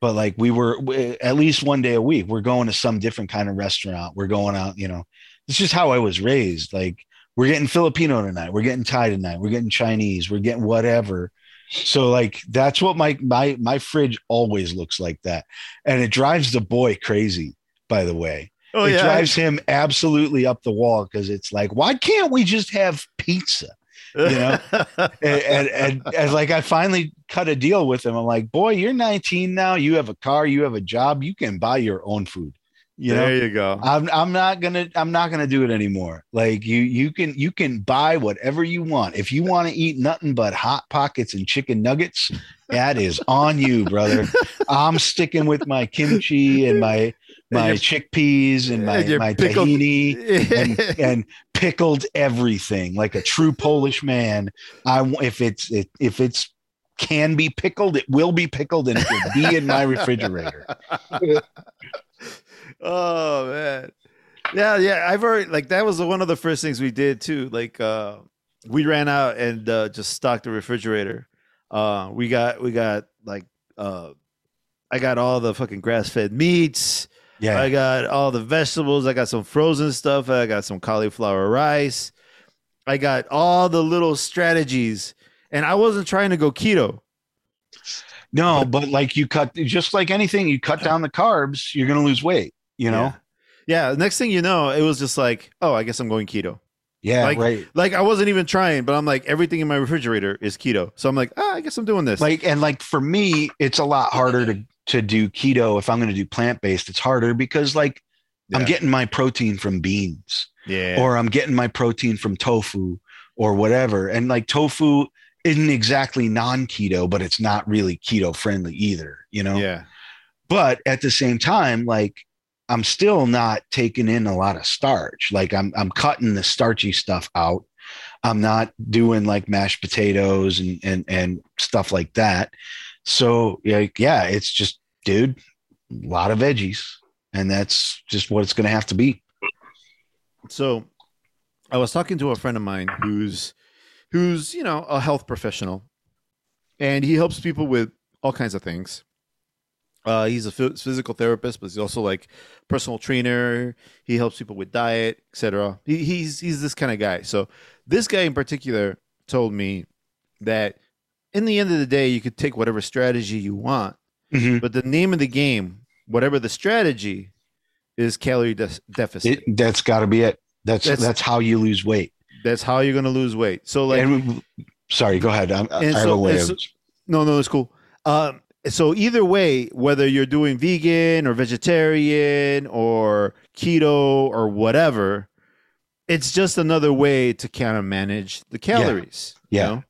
but like we were at least one day a week. We're going to some different kind of restaurant. We're going out. You know, it's just how I was raised. Like we're getting Filipino tonight. We're getting Thai tonight. We're getting Chinese. We're getting whatever. So like that's what my my my fridge always looks like that, and it drives the boy crazy. By the way, Oh it yeah. drives him absolutely up the wall because it's like, why can't we just have pizza? you know? And, and, and, and like I finally cut a deal with him. I'm like, boy, you're 19 now. You have a car. You have a job. You can buy your own food. You know, there you go. I'm I'm not gonna I'm not gonna do it anymore. Like you you can you can buy whatever you want. If you want to eat nothing but hot pockets and chicken nuggets, that is on you, brother. I'm sticking with my kimchi and my my your- chickpeas and my and my pickled- tahini and, and pickled everything like a true Polish man. I if it's it, if it's can be pickled, it will be pickled and it will be in my refrigerator. oh man. Yeah, yeah. I've already like that was one of the first things we did too. Like uh we ran out and uh just stocked the refrigerator. Uh we got we got like uh I got all the fucking grass fed meats. Yeah. I got all the vegetables. I got some frozen stuff. I got some cauliflower rice. I got all the little strategies. And I wasn't trying to go keto. No, but like you cut just like anything, you cut down the carbs, you're gonna lose weight, you know? Yeah. yeah. Next thing you know, it was just like, oh, I guess I'm going keto. Yeah, Like- right. Like I wasn't even trying, but I'm like, everything in my refrigerator is keto. So I'm like, ah, I guess I'm doing this. Like and like for me, it's a lot harder to to do keto if I'm gonna do plant-based. It's harder because like I'm getting my protein from beans yeah. or I'm getting my protein from tofu or whatever. And like tofu isn't exactly non-keto, but it's not really keto friendly either, you know? yeah. but at the same time like i'm still not taking in a lot of starch. Like i'm i'm cutting the starchy stuff out. I'm not doing like mashed potatoes and and and stuff like that. So like yeah it's just dude a lot of veggies. And that's just what it's going to have to be. So I was talking to a friend of mine who's who's, you know, a health professional. And he helps people with all kinds of things. Uh, he's a physical therapist, but he's also like personal trainer. He helps people with diet, etc. He, he's he's this kind of guy. So this guy in particular told me that in the end of the day, you could take whatever strategy you want, but the name of the game, whatever the strategy, is calorie de- deficit. it, that's got to be it that's, That's- that's how you lose weight That's how you're gonna lose weight. So like, and sorry go ahead I'm, i have so- a way of so- no, no, it's cool. Um, so either way, whether you're doing vegan or vegetarian or keto or whatever, it's just another way to kind of manage the calories. you Yeah. know?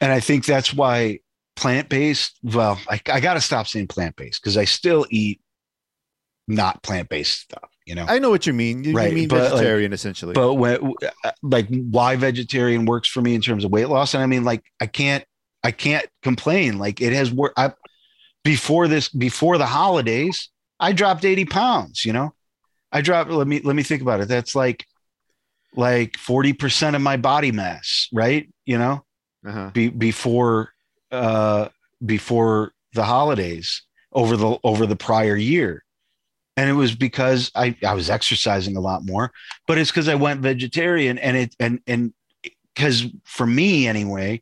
And I think that's why plant based, well, I, I got to stop saying plant based because I still eat not plant based stuff, you know? I know what you mean. You, you Right, mean but, like- vegetarian essentially. but when, uh, like, why vegetarian works for me in terms of weight loss. And I mean, like, I can't, I can't complain. Like, it has worked. I, before this, before the holidays, I dropped 80 pounds, you know? I dropped, let me, let me think about it. That's like, like 40% of my body mass, right? You know? uh-huh. be, before uh before the holidays over the over the prior year and it was because i i was exercising a lot more but it's because i went vegetarian and it and and because for me anyway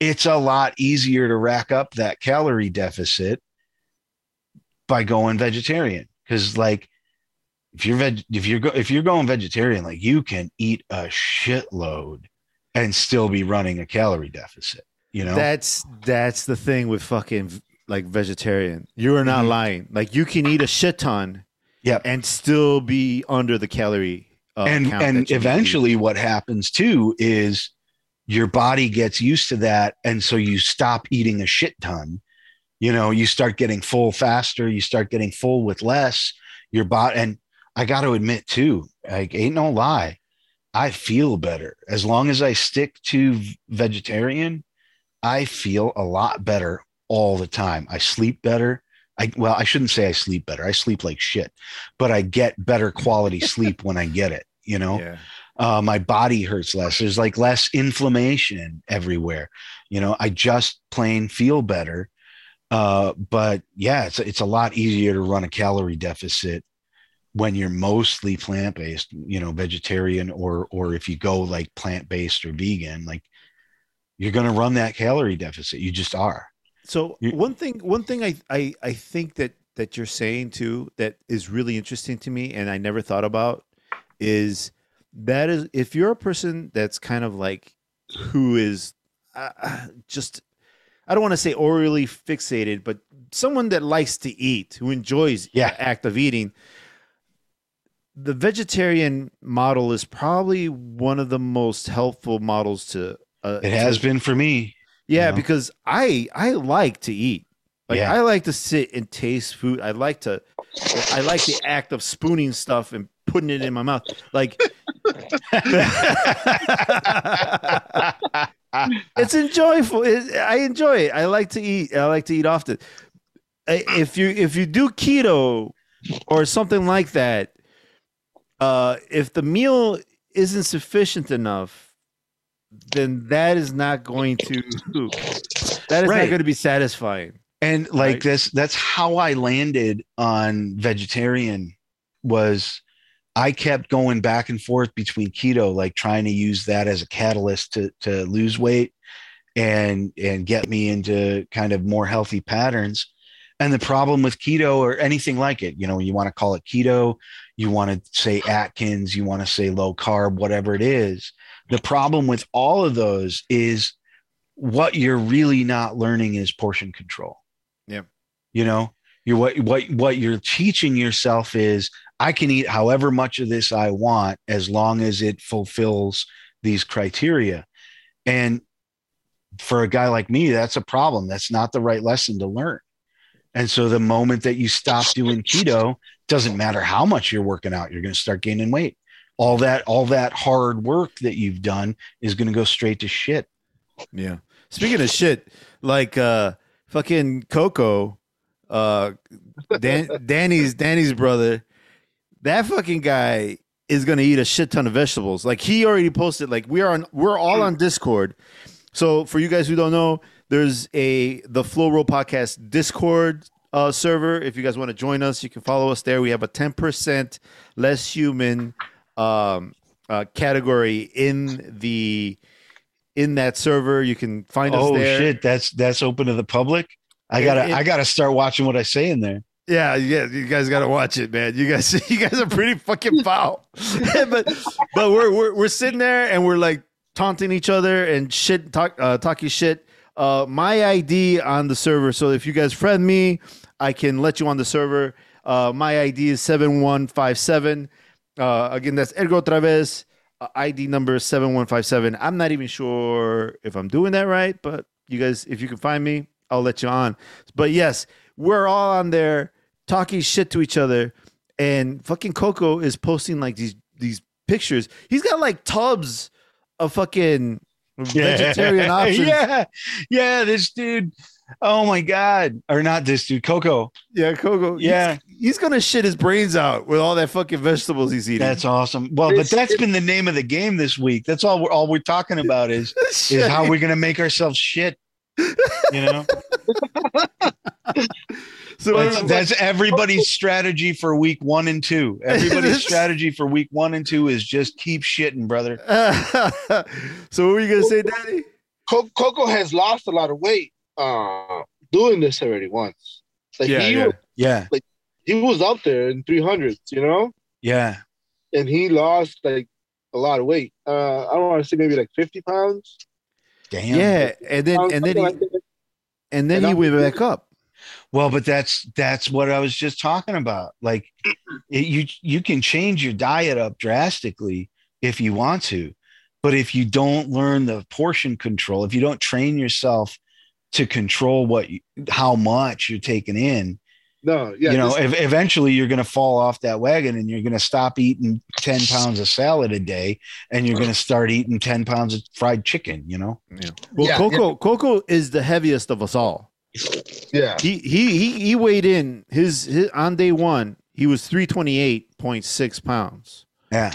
it's a lot easier to rack up that calorie deficit by going vegetarian because like if you're veg if you're go, if you're going vegetarian like you can eat a shitload and still be running a calorie deficit you know That's that's the thing with fucking like vegetarian. You are not Mhm. lying. Like you can eat a shit ton, Yep. and still be under the calorie. Uh, and and that you need to eat. eventually what happens too is your body gets used to that and so you stop eating a shit ton you know you start getting full faster you start getting full with less your body and i got to admit too like ain't no lie i feel better as long as i stick to vegetarian i feel a lot better all the time i sleep better I, well, I shouldn't say I sleep better. I sleep like shit, but I get better quality sleep when I get it. You know, Yeah. Uh, my body hurts less. There's like less inflammation everywhere. You know, I just plain feel better. Uh, but yeah, it's it's a lot easier to run a calorie deficit when you're mostly plant based. You know, vegetarian or or if you go like plant based or vegan, like you're going to run that calorie deficit. You just are. So one thing, one thing I, I, I think that that you're saying too that is really interesting to me, and I never thought about, is that is if you're a person that's kind of like who is uh, just I don't want to say orally fixated, but someone that likes to eat, who enjoys yeah. the act of eating. The vegetarian model is probably one of the most helpful models to. Uh, it has to, been for me. Yeah, you know? because I I like to eat. Like yeah. I like to sit and taste food. I like to I like the act of spooning stuff and putting it in my mouth. Like it's enjoyable. I enjoy it. I like to eat. I like to eat often. If you if you do keto or something like that, uh, if the meal isn't sufficient enough, then that is not going to that is right. not going to be satisfying. And like right? this, that's how I landed on vegetarian was I kept going back and forth between keto, like trying to use that as a catalyst to to lose weight and and get me into kind of more healthy patterns. And the problem with keto or anything like it, you know, you want to call it keto, you want to say Atkins, you want to say low carb, whatever it is. The problem with all of those is what you're really not learning is portion control. Yeah. You know, you're what what what you're teaching yourself is I can eat however much of this I want as long as it fulfills these criteria. And for a guy like me, that's a problem. That's not the right lesson to learn. And so the moment that you stop doing keto, doesn't matter how much you're working out, you're going to start gaining weight. All that all that hard work that you've done is going to go straight to shit. Yeah. Speaking of shit, like uh fucking Coco, uh Dan, Danny's Danny's brother, that fucking guy is gonna eat a shit ton of vegetables. Like he already posted, like we are on we're all on Discord. So for you guys who don't know, there's a the Flow Roll Podcast Discord uh, server. If you guys want to join us, you can follow us there. We have a 10% less human um, uh, category in the in that server. You can find us oh, shit, that's that's open to the public. I gotta it, it, I gotta start watching what I say in there. Yeah, yeah, you guys gotta watch it, man. You guys, you guys are pretty fucking foul. but but we're, we're we're sitting there and we're like taunting each other and shit, talk, uh, talking shit. Uh, my ID on the server. So if you guys friend me, I can let you on the server. Uh, my ID is seven one five seven. Uh, again, that's Edgar OtraVez. Uh, ID number 7157. I'm not even sure if I'm doing that right, but you guys, if you can find me, I'll let you on. But yes, we're all on there talking shit to each other. And fucking Coco is posting like these these pictures. He's got like tubs of fucking vegetarian options. Yeah. Yeah, this dude Oh my god! Or not this dude, Coco. Yeah, Coco. Yeah, he's, he's, gonna shit his brains out with all that fucking vegetables he's eating. That's awesome. Well, but that's been the name of the game this week. That's all. We're all we're talking about is is how we're gonna make ourselves shit. You know. so that's, that's, everybody's strategy for week one and two. Everybody's strategy for week one and two is just keep shitting, brother. so what were you gonna say, Daddy? Coco has lost a lot of weight uh, doing this already once. Like yeah, he yeah. Was, yeah. Like he was up there in 300s, you know? Yeah. And he lost like a lot of weight. Uh, I don't want to say maybe like 50 pounds. Damn. Yeah, and then and then he, like and then and he went back up. Well, but that's that's what I was just talking about. Like it, you you can change your diet up drastically if you want to, but if you don't learn the portion control, if you don't train yourself to control what you, how much you're taking in no yeah you know this, if, eventually you're going to fall off that wagon and you're going to stop eating 10 pounds of salad a day and you're going to start eating 10 pounds of fried chicken you know yeah. well yeah, coco yeah. coco is the heaviest of us all yeah. He he he, he weighed in. His, his on day one he was 328.6 pounds. Yeah.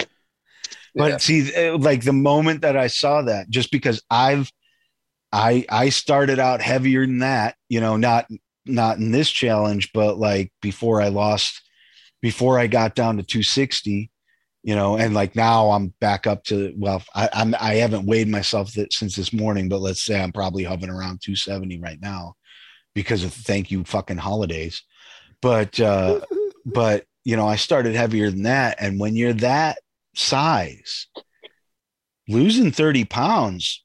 But Yeah. see, uh, like the moment that I saw that, just because I've, I I started out heavier than that, you know, not not in this challenge, but like before I lost, before I got down to 260, you know, and like now I'm back up to well, I, I'm I haven't weighed myself that since this morning, but let's say I'm probably hovering around 270 right now because of thank you fucking holidays. But uh but you know, I started heavier than that. And when you're that size, losing 30 pounds,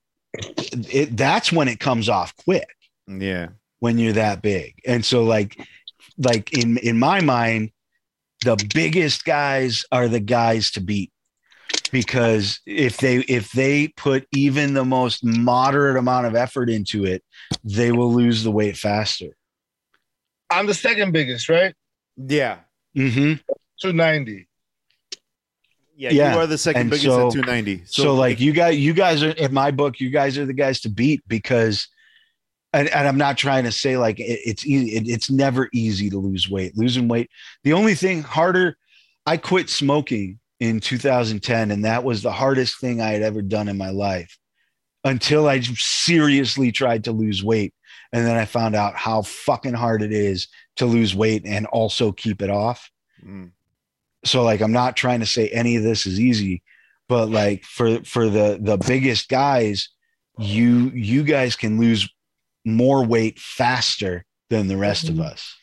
it that's when it comes off quick Yeah. when you're that big. And so like like in in my mind, the biggest guys are the guys to beat because if they if they put even the most moderate amount of effort into it, they will lose the weight faster. I'm the second biggest, right? Yeah. Mm-hmm. 290. Yeah. Yeah. You are the second And biggest so- at 290. So, like you guys, you guys are in my book, you guys are the guys to beat because, and, and I'm not trying to say like it, it's easy. It, it's never easy to lose weight. Losing weight, the only thing harder. I quit smoking in 2010, and that was the hardest thing I had ever done in my life until I seriously tried to lose weight. And then I found out how fucking hard it is to lose weight and also keep it off Mm. so like i'm not trying to say any of this is easy but like for for the the biggest guys you you guys can lose more weight faster than the rest of us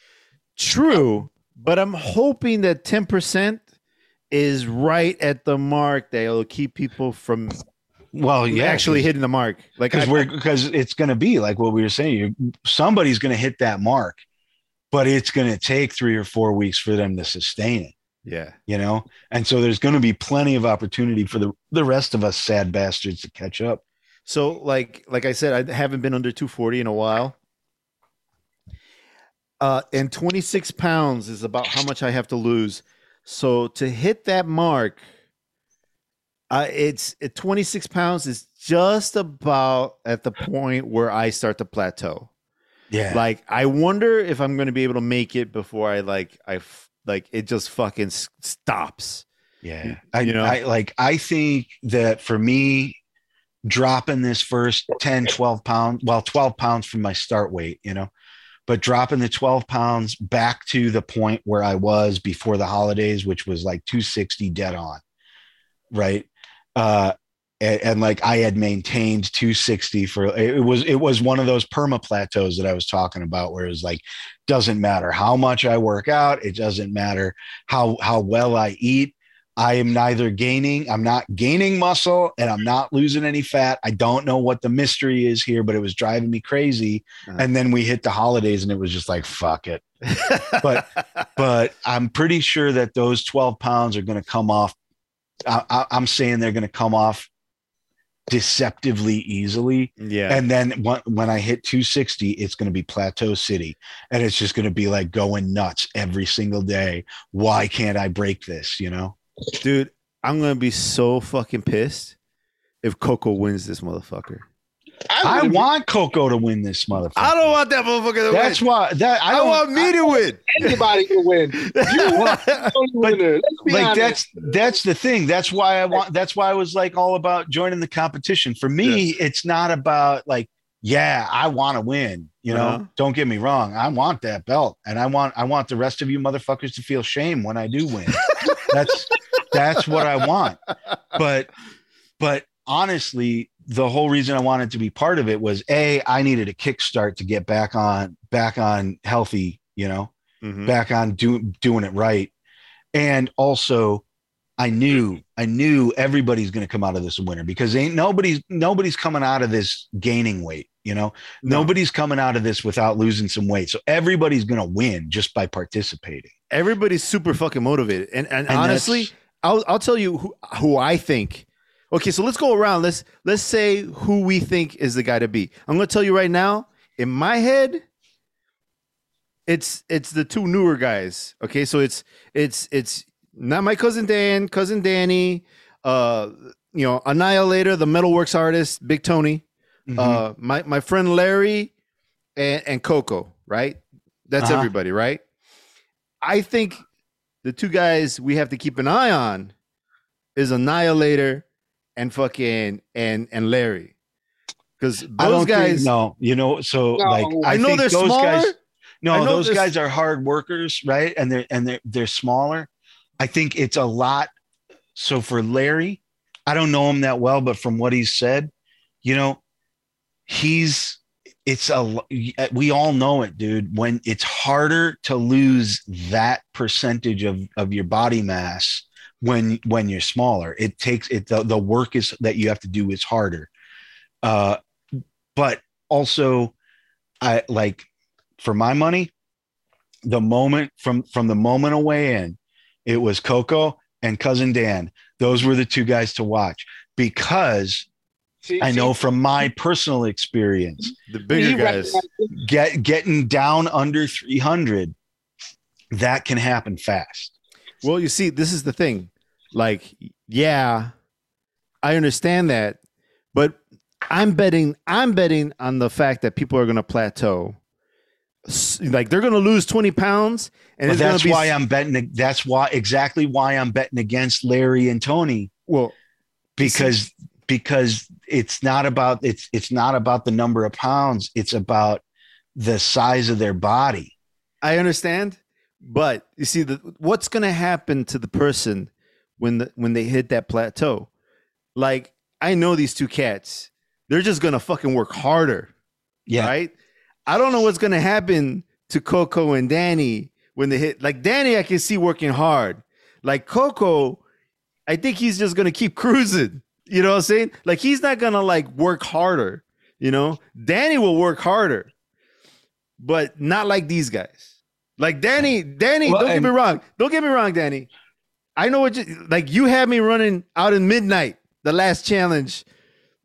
True, but I'm hoping that 10% is right at the mark They'll keep people from well yeah actually hitting the mark. Like because we're because it's going to be like what we were saying you somebody's going to hit that mark but it's going to take three or four weeks for them to sustain it yeah. you know and so there's going to be plenty of opportunity for the the rest of us sad bastards to catch up So like like I said, I haven't been under 240 in a while. Uh, and 26 pounds is about how much I have to lose. So to hit that mark, uh, it's at 26 pounds is just about at the point where I start to plateau. yeah Like I wonder if I'm going to be able to make it before I like I f- like it just fucking s- stops. Yeah. I, You know? I like, I think that for me, dropping this first 10, 12 pounds, well, 12 pounds from my start weight, you know, but dropping the 12 pounds back to the point where I was before the holidays, which was like 260 dead on. Right. Uh, and, and like I had maintained 260 for it was it was one of those perma plateaus that I was talking about where it was like doesn't matter how much I work out, it doesn't matter how how well I eat, I am neither gaining, I'm not gaining muscle and I'm not losing any fat. I don't know what the mystery is here, but it was driving me crazy. Uh-huh. And then we hit the holidays and it was just like, fuck it. But- But I'm pretty sure that those 12 pounds are going to come off. I, I, I'm saying they're going to come off deceptively easily. yeah. And then when, when I hit 260, it's going to be Plateau City. And it's just going to be like going nuts every single day. Why can't I break this? You know? Dude, I'm gonna be so fucking pissed if Coco wins this motherfucker. I would've- want Coco to win this motherfucker. I don't want that motherfucker to That's win. why that I I, don't want me to win. anybody can win. You want the only winner. Like honest. that's that's the thing. That's why I want that's why I was like all about joining the competition. For me, it's not about like, yeah, I want to win. You know, Uh-huh. don't get me wrong. I want that belt. And I want I want the rest of you motherfuckers to feel shame when I do win. that's that's what I want. But but honestly, the whole reason I wanted to be part of it was a I needed a kickstart to get back on back on healthy, you know, Mhm. back on do, doing it right. And also I knew I knew everybody's going to come out of this a winner because ain't nobody's nobody's coming out of this gaining weight, you know. No. Nobody's coming out of this without losing some weight. So everybody's going to win just by participating. Everybody's super fucking motivated, and and, And honestly, I'll I'll tell you who who I think. Okay, so let's go around. Let's let's say who we think is the guy to beat. I'm gonna tell you right now. In my head, it's it's the two newer guys. Okay, so it's it's it's not my cousin Dan, cousin Danny, uh, you know, Annihilator, the metalworks artist, Big Tony, Mhm. uh, my my friend Larry, and and Coco. Right, that's Uh-huh. everybody. Right. I think the two guys we have to keep an eye on is Annihilator and fucking and and Larry. Because I those don't guys, think, no, you know, so No. like I, know think they're those smaller. guys. No, know those this- guys are hard workers, right? And they're and they're they're smaller. I think it's a lot. So for Larry, I don't know him that well, but from what he's said, you know, he's it's a we all know it, dude. When it's harder to lose that percentage of of your body mass when when you're smaller, it takes it the, the work is that you have to do is harder. Uh, but also, I like for my money, the moment from from the moment away in, it was Coco and cousin Dan. Those were the two guys to watch because See- I know see, from my personal experience, the bigger guys. get getting down under 300, that can happen fast. Well, you see, this is the thing. Like, yeah, I understand that, but I'm betting I'm betting on the fact that people are going to plateau. Like they're going to lose 20 pounds, and But it's going that's be why I'm betting. That's why exactly why I'm betting against Larry and Tony well. because because it's not about it's it's not about the number of pounds. It's about the size of their body. I understand, but you see, the, what's going to happen to the person when the, when they hit that plateau? Like, I know these two cats; they're just going to fucking work harder. Yeah, right? I don't know what's gonna happen to Coco and Danny when they hit. Like Danny, I can see working hard. Like Coco, I think he's just gonna keep cruising. You know what I'm saying? Like he's not gonna like work harder. You know, Danny will work harder, but not like these guys. Like Danny, Danny. Well, don't get me wrong. Don't get me wrong, Danny. I know what you like. You had me running out in midnight. The last challenge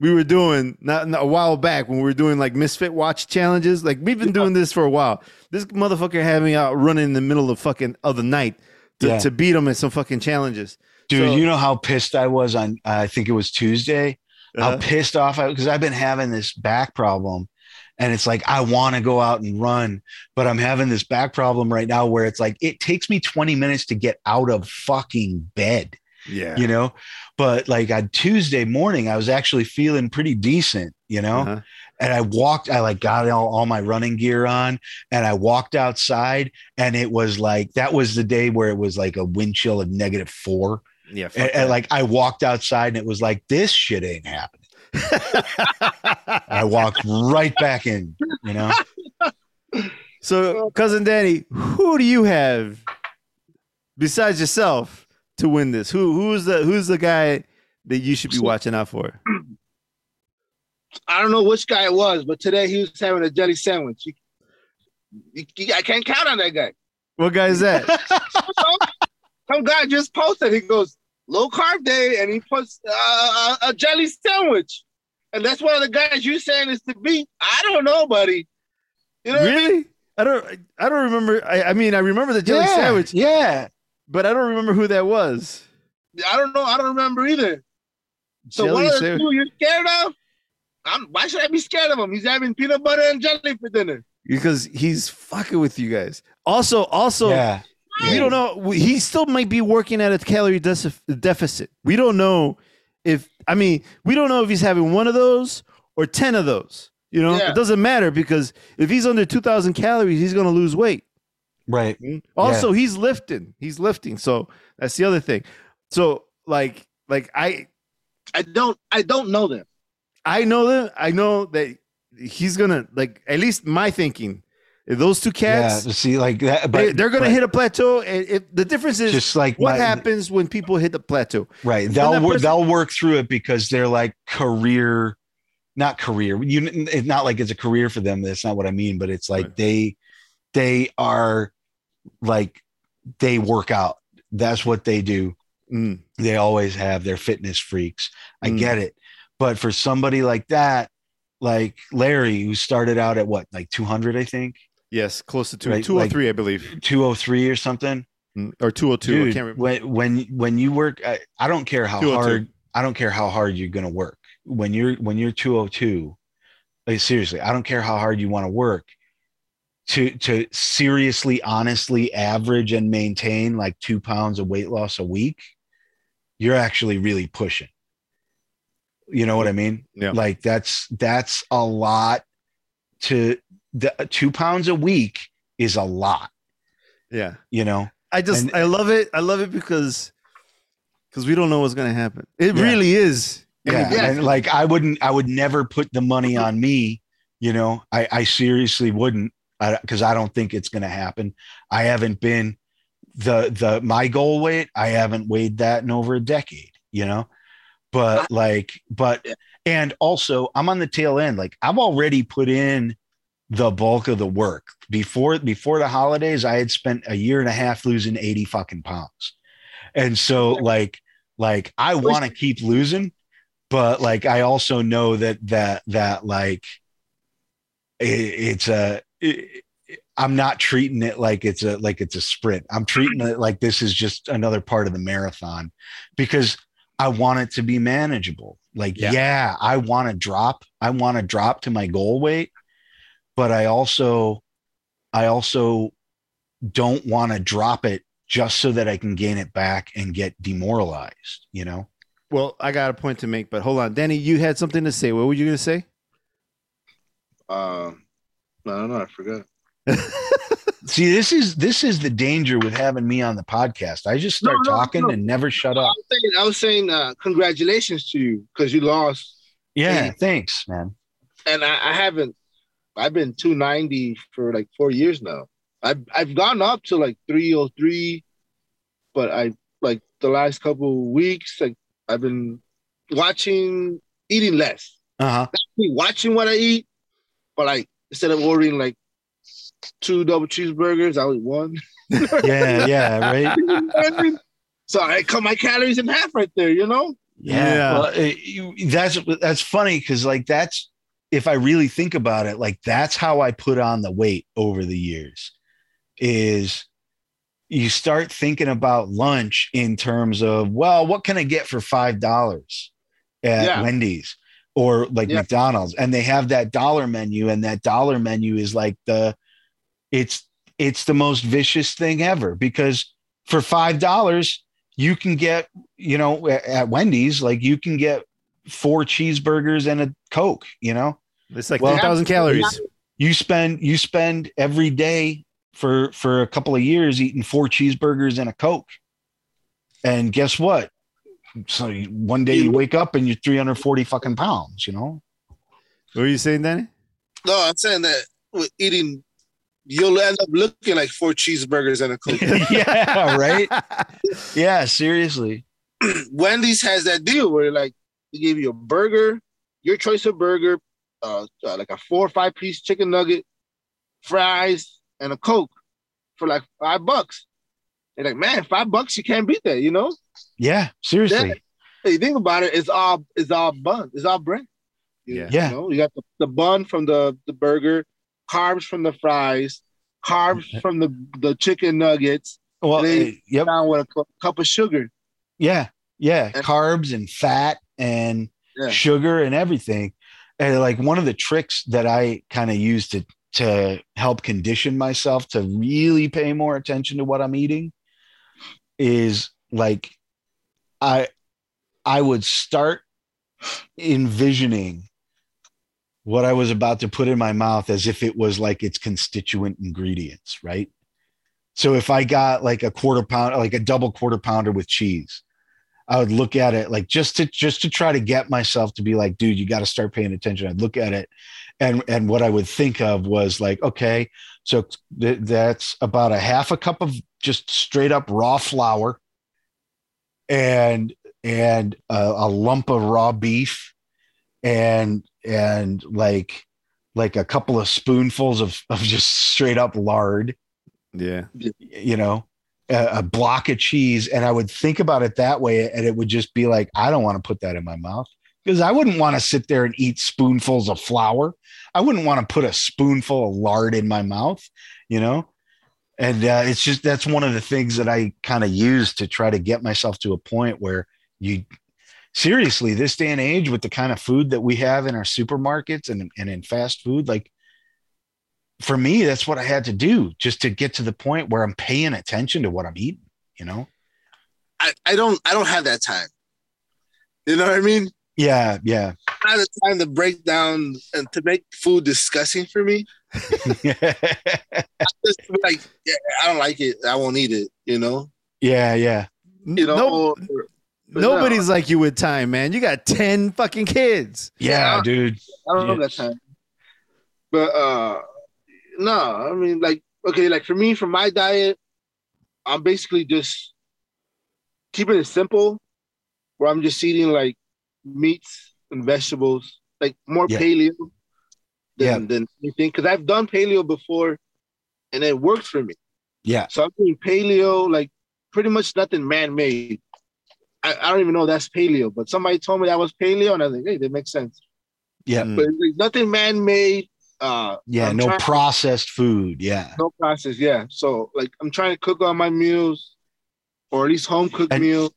we were doing not, not a while back when we were doing like misfit watch challenges. Like we've been doing this for a while. This motherfucker had me out running in the middle of fucking of the night to, Yeah. to beat him at some fucking challenges. Dude. So- you know how pissed I was on. I think it was Tuesday. How Uh-huh. pissed off I because I've been having this back problem. And it's like, I want to go out and run, but I'm having this back problem right now where it's like, it takes me 20 minutes to get out of fucking bed. yeah. you know but like on tuesday morning i was actually feeling pretty decent you know Uh-huh. and i walked i like got all, all my running gear on and i walked outside and it was like that was the day where it was like a wind chill of negative four Yeah. and, and like i walked outside and it was like this shit ain't happening i walked right back in you know so, cousin Danny, who do you have besides yourself to win this? Who who's the who's the guy that you should be watching out for? I don't know which guy it was, but today he was having a jelly sandwich. You- you- you- I can't count on that guy. What guy is that? Some guy just posted. He goes low carb day, and he puts uh, a jelly sandwich, and that's one of the guys you saying is to beat. I don't know, buddy. You know, what I mean? really? I don't. I don't remember. I, I mean, I remember the jelly yeah, sandwich, yeah but I don't remember who that was. I don't know. I don't remember either. So Jelly one of the sandwich. two you're scared of? I'm, why should I be scared of him? He's having peanut butter and jelly for dinner. because he's fucking with you guys. Also, also, yeah you don't know. He still might be working at a calorie deci- deficit. We don't know if. I mean, we don't know if he's having one of those or ten of those. You know, Yeah. it doesn't matter because if he's under two thousand calories, he's going to lose weight. right mm-hmm. Also, he's lifting. He's lifting. So that's the other thing. So like, like I, I don't. I don't know them. I know that. I know that he's gonna like. At least my thinking. Those two cats, yeah see like that but they, they're gonna but hit a plateau. And if the difference is just like what my- happens when people hit the plateau. Right. They'll work, person- they'll work through it because they're like career, not career. You it's not like it's a career for them. That's not what I mean. But it's like Right. they they are like they work out. That's what they do. Mm, They always have. They're fitness freaks. I Mm. get it. But for somebody like that, like Larry, who started out at what, like 200, I think, yes, close to two, Right, 203, I believe, 203 or something. Mm, or 202. I can't remember. when when when you work, I, I don't care how hard. I don't care how hard you're gonna work. When you're when you're 202, like seriously, I don't care how hard you want to work. To to seriously, honestly average and maintain like two pounds of weight loss a week, you're actually really pushing. You know what I mean? Yeah. Like that's that's a lot to the two pounds a week is a lot, Yeah. you know? I just And- I love it. I love it because because we don't know what's gonna happen. It Yeah. really is. Yeah. Yeah. And like I wouldn't I would never put the money on me, you know. I, I seriously wouldn't because I, don't think it's gonna happen. I haven't been the the my goal weight, I haven't weighed that in over a decade, you know. But like, but and also I'm on the tail end. Like I've already put in the bulk of the work. Before before the holidays, I had spent a year and a half losing 80 fucking pounds. And so like like I want to keep losing, but like I also know that that that like it, it's a it, I'm not treating it like it's a like it's a sprint. I'm treating it like this is just another part of the marathon because I want it to be manageable. Like Yeah. yeah, I want to drop. I want to drop to my goal weight, but I also I also don't want to drop it just so that I can gain it back and get demoralized, you know? Well, I got a point to make, but hold on, Danny. You had something to say. What were you gonna say? Um, I don't know. I forgot. See, this is this is the danger with having me on the podcast. I just start No, no, talking no. and never shut I up. was saying, I was saying uh, congratulations to you because you lost, Yeah, Hey. thanks, man. and I, I haven't. I've been 290 for like four years now. I've I've gone up to like 303, but I like the last couple of weeks, like I've been watching eating less. Uh-huh. watching what I eat, but like instead of ordering like two double cheeseburgers, I eat one. Yeah, yeah, right. You know what I mean? So I cut my calories in half right there, you know? Yeah. Yeah. Well, it- you- that's that's funny because like that's if I really think about it, like that's how I put on the weight over the years. Is you start thinking about lunch in terms of well, what can I get for five dollars at Yeah. Wendy's or like Yeah. McDonald's, and they have that dollar menu, and that dollar menu is like the it's it's the most vicious thing ever because for five dollars you can get you know at wendy's like you can get four cheeseburgers and a coke you know? It's like Well- three thousand calories. you spend you spend every day for for a couple of years eating four cheeseburgers and a coke. And guess what? So you- one day you wake up and you're 340 fucking pounds you know? What were you saying, Danny? No, I'm saying that with eating, you'll end up looking like four cheeseburgers and a Coke. yeah right? Yeah seriously. Wendy's has that deal where like they give you a burger, your choice of burger, uh, uh, like a four or five piece chicken nugget, fries, and a Coke for like five bucks. They're like, man, five bucks, you can't beat that, you know? yeah seriously Hey, you think about it, it's all it's all bun, it's all bread. You- Yeah. Yeah. You know, you got the, the bun from the, the burger, carbs from the fries, carbs from the, the chicken nuggets, well They- uh, yep down with a cu- cup of sugar. Yeah, yeah, And- carbs and fat and Yeah. sugar and everything. And like one of the tricks that I kind of use to to help condition myself to really pay more attention to what I'm eating is like I I would start envisioning what I was about to put in my mouth as if it was like its constituent ingredients, right? So if I got like a quarter pound, like a double quarter pounder with cheese, I would look at it like just to just to try to get myself to be like, dude, you got to start paying attention. I'd look at it, and and what I would think of was like, okay, so th- that's about a half a cup of just straight up raw flour, and and a, a lump of raw beef, and and like like a couple of spoonfuls of of just straight up lard Yeah. you know, a, block of cheese. And I would think about it that way. And it would just be like, I don't want to put that in my mouth because I wouldn't want to sit there and eat spoonfuls of flour. I wouldn't want to put a spoonful of lard in my mouth, you know? And uh, it's just that's one of the things that I kind of use to try to get myself to a point where you seriously, this day and age, with the kind of food that we have in our supermarkets and, and in fast food, like for me, that's what I had to do just to get to the point where I'm paying attention to what I'm eating, you know? I, I don't I don't have that time. You know what I mean? Yeah, yeah. I have the time to break down and to make food disgusting for me. Just like yeah, I don't like it. I won't eat it. You know. yeah, yeah. You know. No- or- but nobody's like you with time, man. You got 10 fucking kids. Yeah, Yeah. dude. I don't have Yes. that time. But uh no, I mean like okay, like for me, for my diet, I'm basically just keeping it simple, where I'm just eating like meats and vegetables, like more Yeah. paleo than, Yeah. than anything. Because I've done paleo before and it worked for me. Yeah. So I'm doing paleo, like pretty much nothing man made. I, I don't even know that's paleo, but somebody told me that was paleo, and I was like, hey, that makes sense. Yeah. But it's like nothing man made. Uh, Yeah, I'm no trying- processed food. Yeah. no process. Yeah. So like I'm trying to cook all my meals, or at least home cooked And- meals.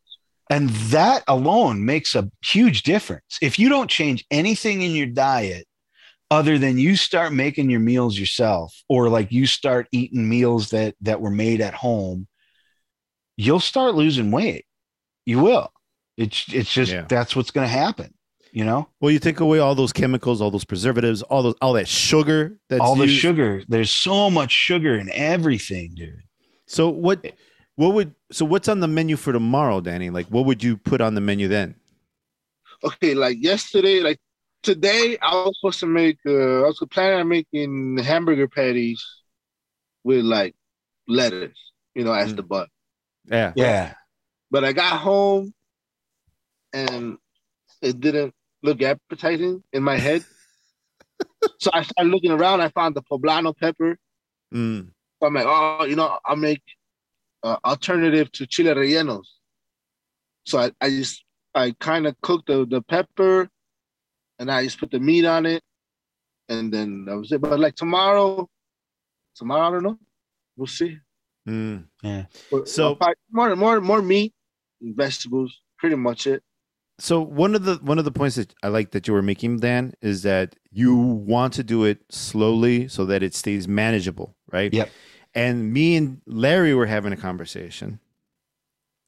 And that alone makes a huge difference. If you don't change anything in your diet other than you start making your meals yourself or like you start eating meals that that were made at home, you'll start losing weight. You will. It's it's just Yeah. that's what's going to happen, you know? Well, you take away all those chemicals, all those preservatives, all those all that sugar that's All the used. sugar. There's so much sugar in everything, dude. So what what would so what's on the menu for tomorrow, Danny? Like what would you put on the menu then? Okay, like yesterday, like today, I was supposed to make. Uh, I was planning on making hamburger patties with like lettuce, you know, as Mm. the butt. Yeah. Yeah. But I got home, and it didn't look appetizing in my head. so I started looking around. I found the poblano pepper. Mm. So I'm like, oh, you know, I'll make uh, alternative to chile rellenos. So I, I just I kind of cooked the, the pepper, and I just put the meat on it, and then that was it. But like tomorrow, tomorrow I don't know, we'll see. Mm. But So- I'll more more more meat, and vegetables, pretty much it. So one of the one of the points that I like that you were making, Dan, is that you want to do it slowly so that it stays manageable, right? Yep. And me and Larry were having a conversation,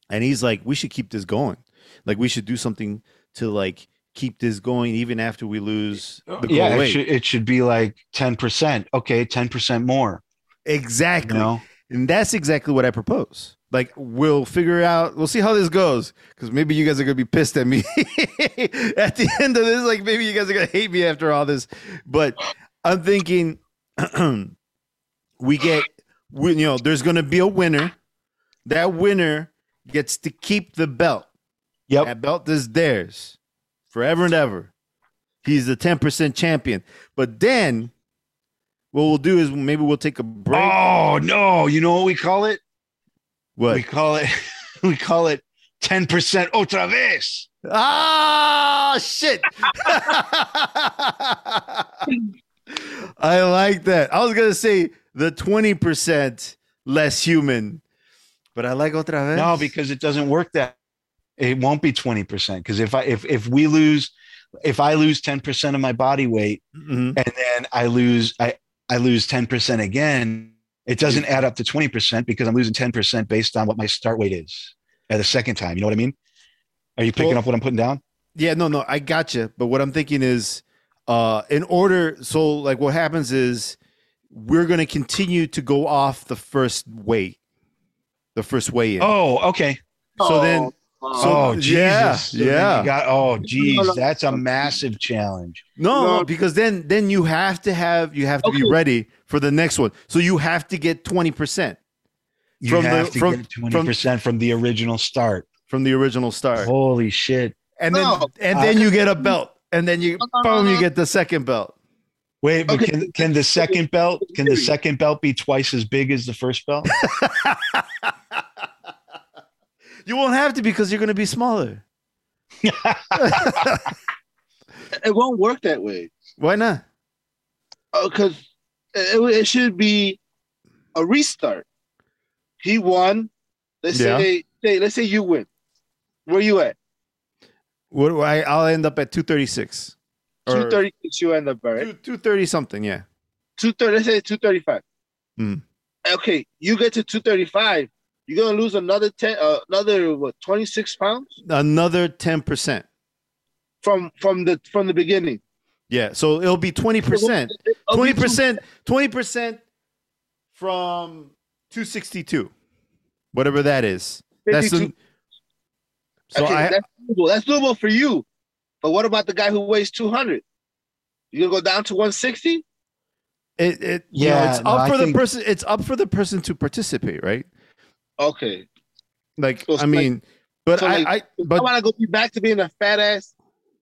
and he's like, "We should keep this going. Like, we should do something to like keep this going even after we lose uh, the goal yeah, it should, it should be like 10%. Okay, 10% more, you exactly. know? And that's exactly what I propose. Like we'll figure out, we'll see how this goes, because maybe you guys are gonna be pissed at me at the end of this. Like maybe you guys are gonna hate me after all this. But I'm thinking we get, we, you know, there's gonna be a winner. That winner gets to keep the belt. Yep. That belt is theirs forever and ever. He's the 10% champion. But then what we'll do is maybe we'll take a break. Oh no! You know what we call it? What? We call it we call it ten percent otra vez. Ah, shit. I like that. I was to say the 20% less human, but I like otra vez. No, because it doesn't work that. It won't be twenty percent. Because if I if if we lose, if I lose ten percent of my body weight Mhm. and then I lose I I lose ten percent again, it doesn't add up to twenty percent because I'm losing ten percent based on what my start weight is at the second time. You know what I mean? Are you picking Well- up what I'm putting down? Yeah, no, no, I got you. But what I'm thinking is, uh, in order, so like what happens is we're going to continue to go off the first weight, the first weigh in. Oh, okay. So then- oh, So- oh, Jesus. yeah, So yeah. You got, oh, No, geez, that's a massive challenge. No, No. because then then you have to have you have to be ready for the next one. So you have to get twenty percent You From the- have to from- get twenty percent from the original start. from the original start, Holy shit! and then No. and then you get a belt, and then you boom, you get the second belt. Wait, but Okay. can can the second belt can the second belt be twice as big as the first belt? You won't have to because you're going to be smaller. it won't work that way Why not? Oh, because it, it should be a restart. He won. Let's Yeah. say, say let's say you win. Where you at? What do I? I'll end up at two thirty six. Two thirty six. You end up right. Two thirty something. Yeah. Two thirty. Let's say two thirty five. Mm. Okay, you get to two thirty five. you're gonna lose another ten, uh, another what, twenty six pounds Another 10%. from from the from the beginning. Yeah. So it'll be 20%. 20%, 20% from 262. Whatever that is. That's the, so okay, I that's doable. That's doable for you. But what about the guy who weighs two hundred? You gonna go down to one sixty? it, it yeah, Yeah, it's no, up I for the think- person it's up for the person to participate, right? Okay. Like So I it's like- mean, but so I, like- I If but I want to go back to being a fat ass.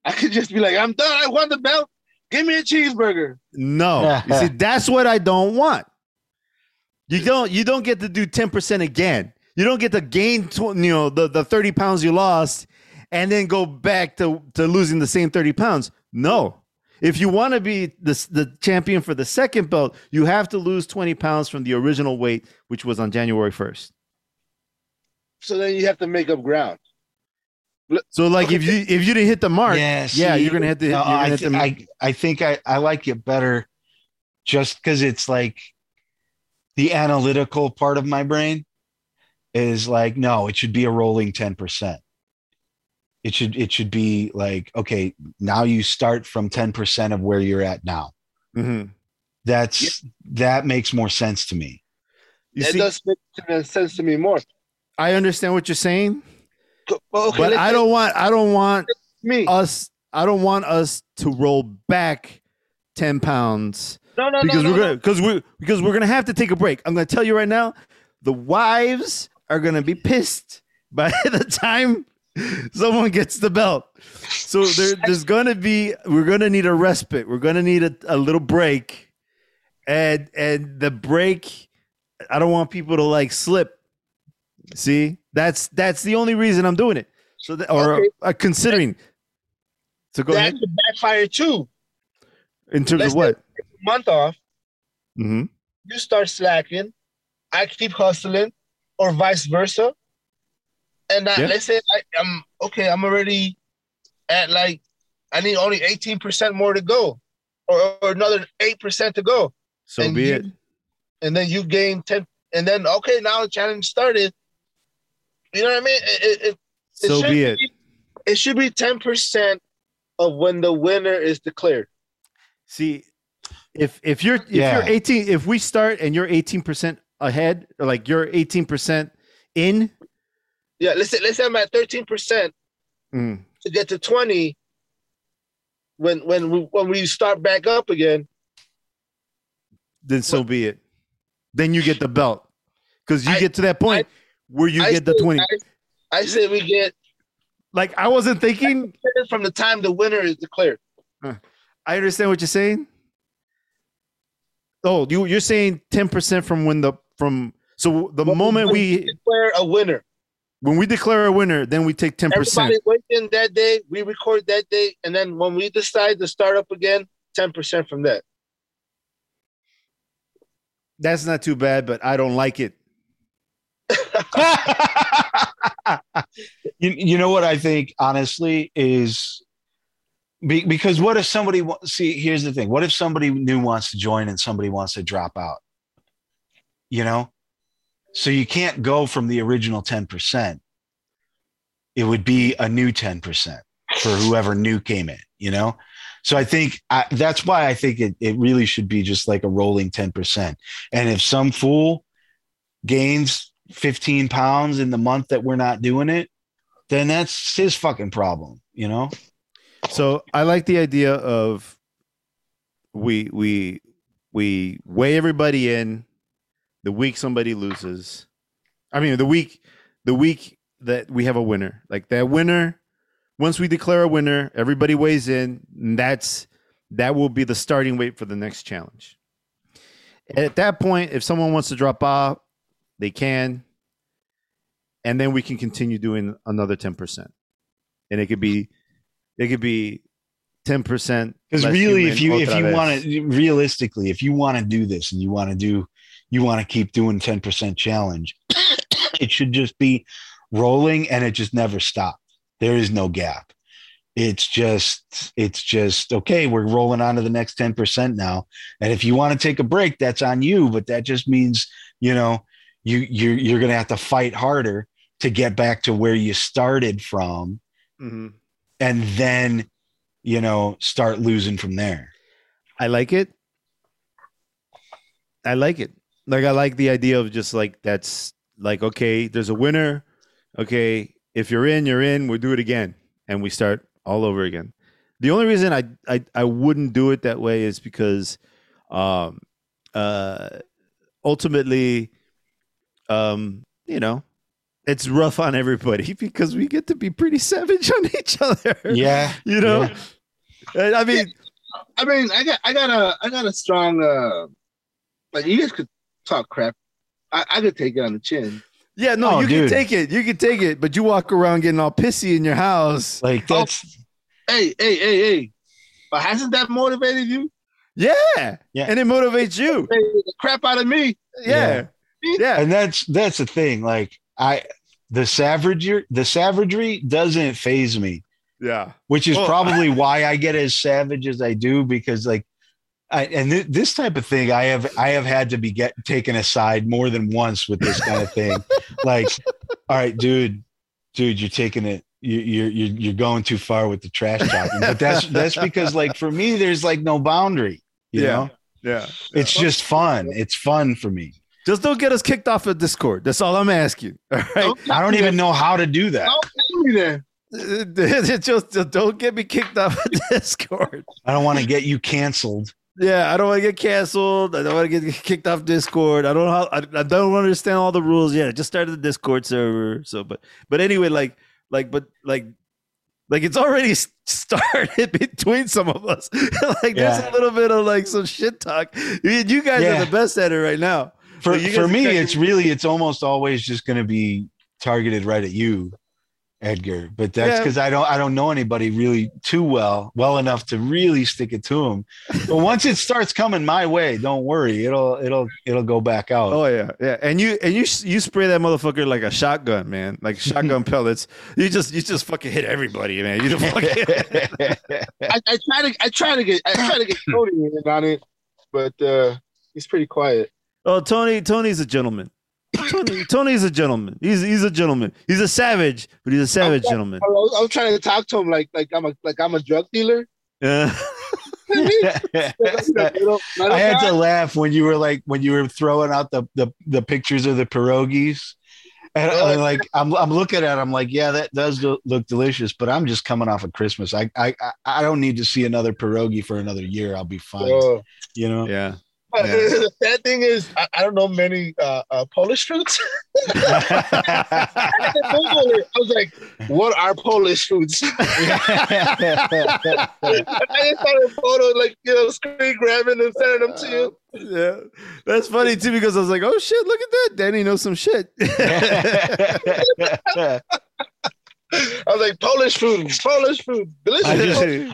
I could just be like, I'm done. I won the belt. Give me a cheeseburger. No, you see, that's what I don't want. You don't, you don't get to do ten percent again. You don't get to gain, tw- you know, the the thirty pounds you lost, and then go back to to losing the same thirty pounds. No, if you want to be the the champion for the second belt, you have to lose twenty pounds from the original weight, which was on January first. So then you have to make up ground. So, like, if you if you didn't hit the mark, Yeah, yeah, you're gonna hit the. no, gonna I, hit thi- the I, I think I, I like it better just because it's like the analytical part of my brain is like, no, it should be a rolling 10%. It should it should be like, okay, now you start from 10% of where you're at now. Mhm. That's that makes more sense to me. You It see, does make sense to me more. I understand what you're saying, Well, okay, but I don't want I don't want me. us I don't want us to roll back 10 pounds no, no, because no, we're no, gonna because we because we're gonna have to take a break. I'm gonna tell you right now, the wives are gonna be pissed by the time someone gets the belt. So there, there's gonna be we're gonna need a respite. We're gonna need a, a little break. And and the break, I don't want people to like slip. See, that's that's the only reason I'm doing it. So that, or Okay. uh, considering. So go That ahead. could backfire too. In terms let's of what? Month off, Mm-hmm. you start slacking. I keep hustling, or vice versa. And I, Yeah. let's say I, I'm okay. I'm already at like I need only 18% more to go, or, or another eight percent to go. So And be you- it. and then you gain 10 and then okay now the challenge started you know what i mean? It, it, it, So should be it. it should be 10% of when the winner is declared. See, if if you're if Yeah. you're 18, if we start and you're 18 percent ahead, or like you're 18 percent in, yeah let's say let's say i'm at 13% mm, to get to 20 when when we when we start back up again. Then so be it. Then you get the belt. Because you I- get to that point where you I get the say- 20. I, I say we get Like I wasn't thinking. from the time the winner is declared I understand what you're saying. Oh, you you're saying 10 percent from when the from so the When moment when we declare a winner when we declare a winner, then we take 10 percent. everybody weighs in that day we record that day and then when we decide to start up again 10% from that That's not too bad, but I don't like it. You, you know what I think honestly is be, because what if somebody see here's the thing. What if somebody new wants to join and somebody wants to drop out? You know? So you can't go from the original 10% it would be a new 10% for whoever new came in you know? So I think I, that's why I think it, it really should be just like a rolling 10%. And if some fool gains 15 pounds in the month that we're not doing it, then that's his fucking problem, you know? So I like the idea of we we we weigh everybody in the week somebody loses. I mean the week the week that we have a winner. Like that winner, once we declare a winner, everybody weighs in. And that's that will be the starting weight for the next challenge. At that point, if someone wants to drop off, they can. And then we can continue doing another 10%. And it could be it could be 10%. Because really, if you if you want to realistically, if you want to do this and you want to do you want to keep doing 10% challenge, it should just be rolling and it just never stops. There is no gap. It's just it's just okay, we're rolling on to the next 10% now. And if you want to take a break, that's on you, but that just means, you know, you you're you're gonna have to fight harder to get back to where you started from, Mm-hmm. and then you know start losing from there. I like it. I like it. Like I like the idea of just like that's like okay, there's a winner. Okay, if you're in, you're in. We'll do it again, and we start all over again. The only reason I I, I wouldn't do it that way is because, um, uh, ultimately, um, you know, it's rough on everybody because we get to be pretty savage on each other. Yeah, you know. And I mean, I mean, I got, I got a, I got a strong, uh, like you guys could talk crap. I, I could take it on the chin. Yeah, no, Oh, you dude. can take it. You can take it, but you walk around getting all pissy in your house. like that's Hey, hey, hey, hey. But hasn't that motivated you? Yeah. Yeah. And it motivates you. Hey, the crap out of me. Yeah. Yeah. and that's that's the thing. Like I, the savagery, the savagery doesn't faze me. Yeah. which is Well- probably why I get as savage as I do because like I, and th- this type of thing I have I have had to be get taken aside more than once with this kind of thing like all right dude dude you're taking it you, you're you're you're going too far with the trash talking but that's that's because like for me there's like no boundary you Yeah. know Yeah. it's just fun it's fun for me Just don't get us kicked off of Discord. That's all I'm asking. All right. I don't even know how to do that Don't tell me that. just, just don't get me kicked off of Discord. I don't want to get you canceled Yeah, I don't want to get canceled. I don't want to get kicked off Discord. I don't know how. I, I don't understand all the rules. Yeah, I just started the Discord server. So, but but anyway, like like but like like it's already started between some of us. like there's a little bit of like some shit talk. You, you guys Yeah. are the best at it right now. For So for guys me got- it's really it's almost always just going to be targeted right at you edgar but that's Yeah. because i don't i don't know anybody really too well well enough to really stick it to them but once it starts coming my way don't worry it'll it'll it'll go back out Oh yeah, yeah. And you and you you spray that motherfucker like a shotgun, man, like shotgun pellets. You just you just fucking hit everybody, man. You don't fucking. I, I try to, I try to get, I try to get Cody in on it, but uh, he's pretty quiet. Oh, Tony, Tony's a gentleman. Tony, Tony's a gentleman. He's he's a gentleman. He's a savage, but he's a savage gentleman. I was, I was trying to talk to him like, like I'm a, like I'm a drug dealer. Yeah. i had to laugh when you were like when you were throwing out the the, the pictures of the pierogies and I'm like I'm, I'm looking at it, I'm like, yeah, that does look delicious, but I'm just coming off of Christmas. I I I- I don't need to see another pierogi for another year. I'll be fine. Uh, You know? yeah. the sad thing is, I, I don't know many uh, uh, Polish foods. I had to Google it. I was like, what are Polish foods? I just started photo, like, you know, screen grabbing and sending them to you. Yeah. That's funny too because I was like, oh shit, look at that. Danny knows some shit. I was like, Polish food, Polish food, delicious.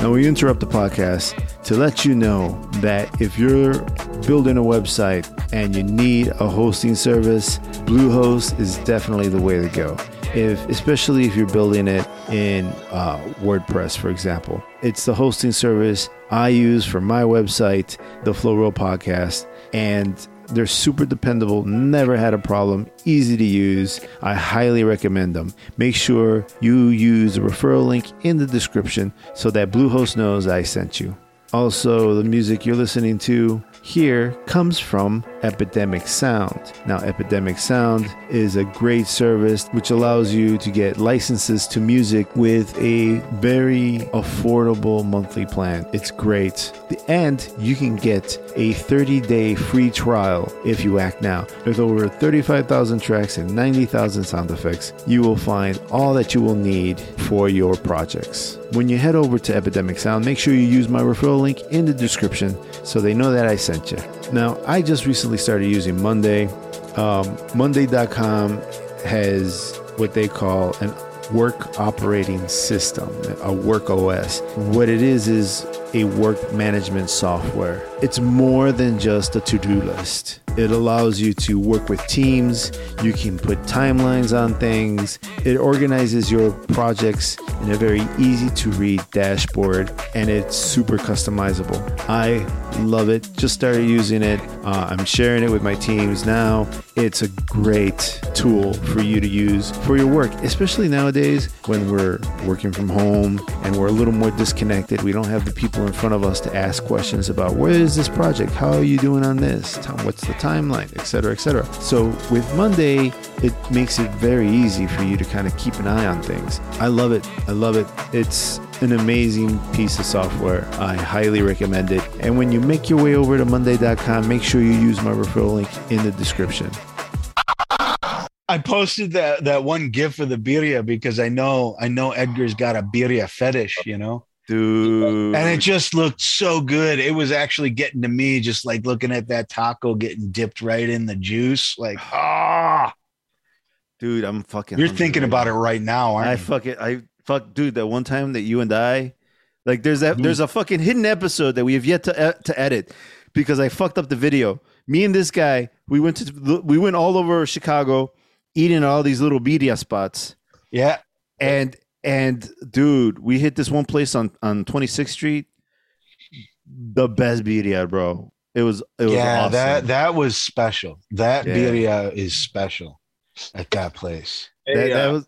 Now, we interrupt the podcast to let you know that if you're building a website and you need a hosting service, Bluehost is definitely the way to go. If, especially if you're building it in uh, WordPress, for example, it's the hosting service I use for my website, the Flow Roll Podcast, and they're super dependable, never had a problem, easy to use. I highly recommend them. Make sure you use the referral link in the description so that Bluehost knows I sent you. Also, the music you're listening to here comes from Epidemic Sound. Now, Epidemic Sound is a great service which allows you to get licenses to music with a very affordable monthly plan. It's great. And you can get a 30 day free trial if you act now. There's over 35,000 tracks and 90,000 sound effects. You will find all that you will need for your projects. When you head over to Epidemic Sound, make sure you use my referral link in the description so they know that I sent you. Now, I just recently started using Monday. Um, Monday.com has what they call an work operating system, a work OS. What it is is a work management software. It's more than just a to do list. It allows you to work with teams, you can put timelines on things, it organizes your projects in a very easy to read dashboard, and it's super customizable. I love it. Just started using it. Uh, I'm sharing it with my teams now. It's a great tool for you to use for your work, especially nowadays when we're working from home and we're a little more disconnected. We don't have the people in front of us to ask questions about where is this project? How are you doing on this? What's the timeline, etc., etc. So with Monday, it makes it very easy for you to kind of keep an eye on things. I love it. I love it. It's an amazing piece of software. I highly recommend it. And when you make your way over to Monday.com, make sure you use my referral link in the description. I posted that that one gif of the birria because I know I know Edgar's got a birria fetish, you know. Dude. And it just looked so good. It was actually getting to me, just like looking at that taco getting dipped right in the juice. Like, ah, dude, I'm fucking. You're thinking right about now. it right now, aren't you? I you? it. I fuck, dude. That one time that you and I, like, there's that, there's a fucking hidden episode that we have yet to to edit because I fucked up the video. Me and this guy, we went to, we went all over Chicago, eating all these little birria spots. Yeah, and and dude, we hit this one place on on 26th Street. The best birria, bro. It was it was yeah, awesome. that that was special. That Yeah. birria is special at that place. that, Hey, that uh, was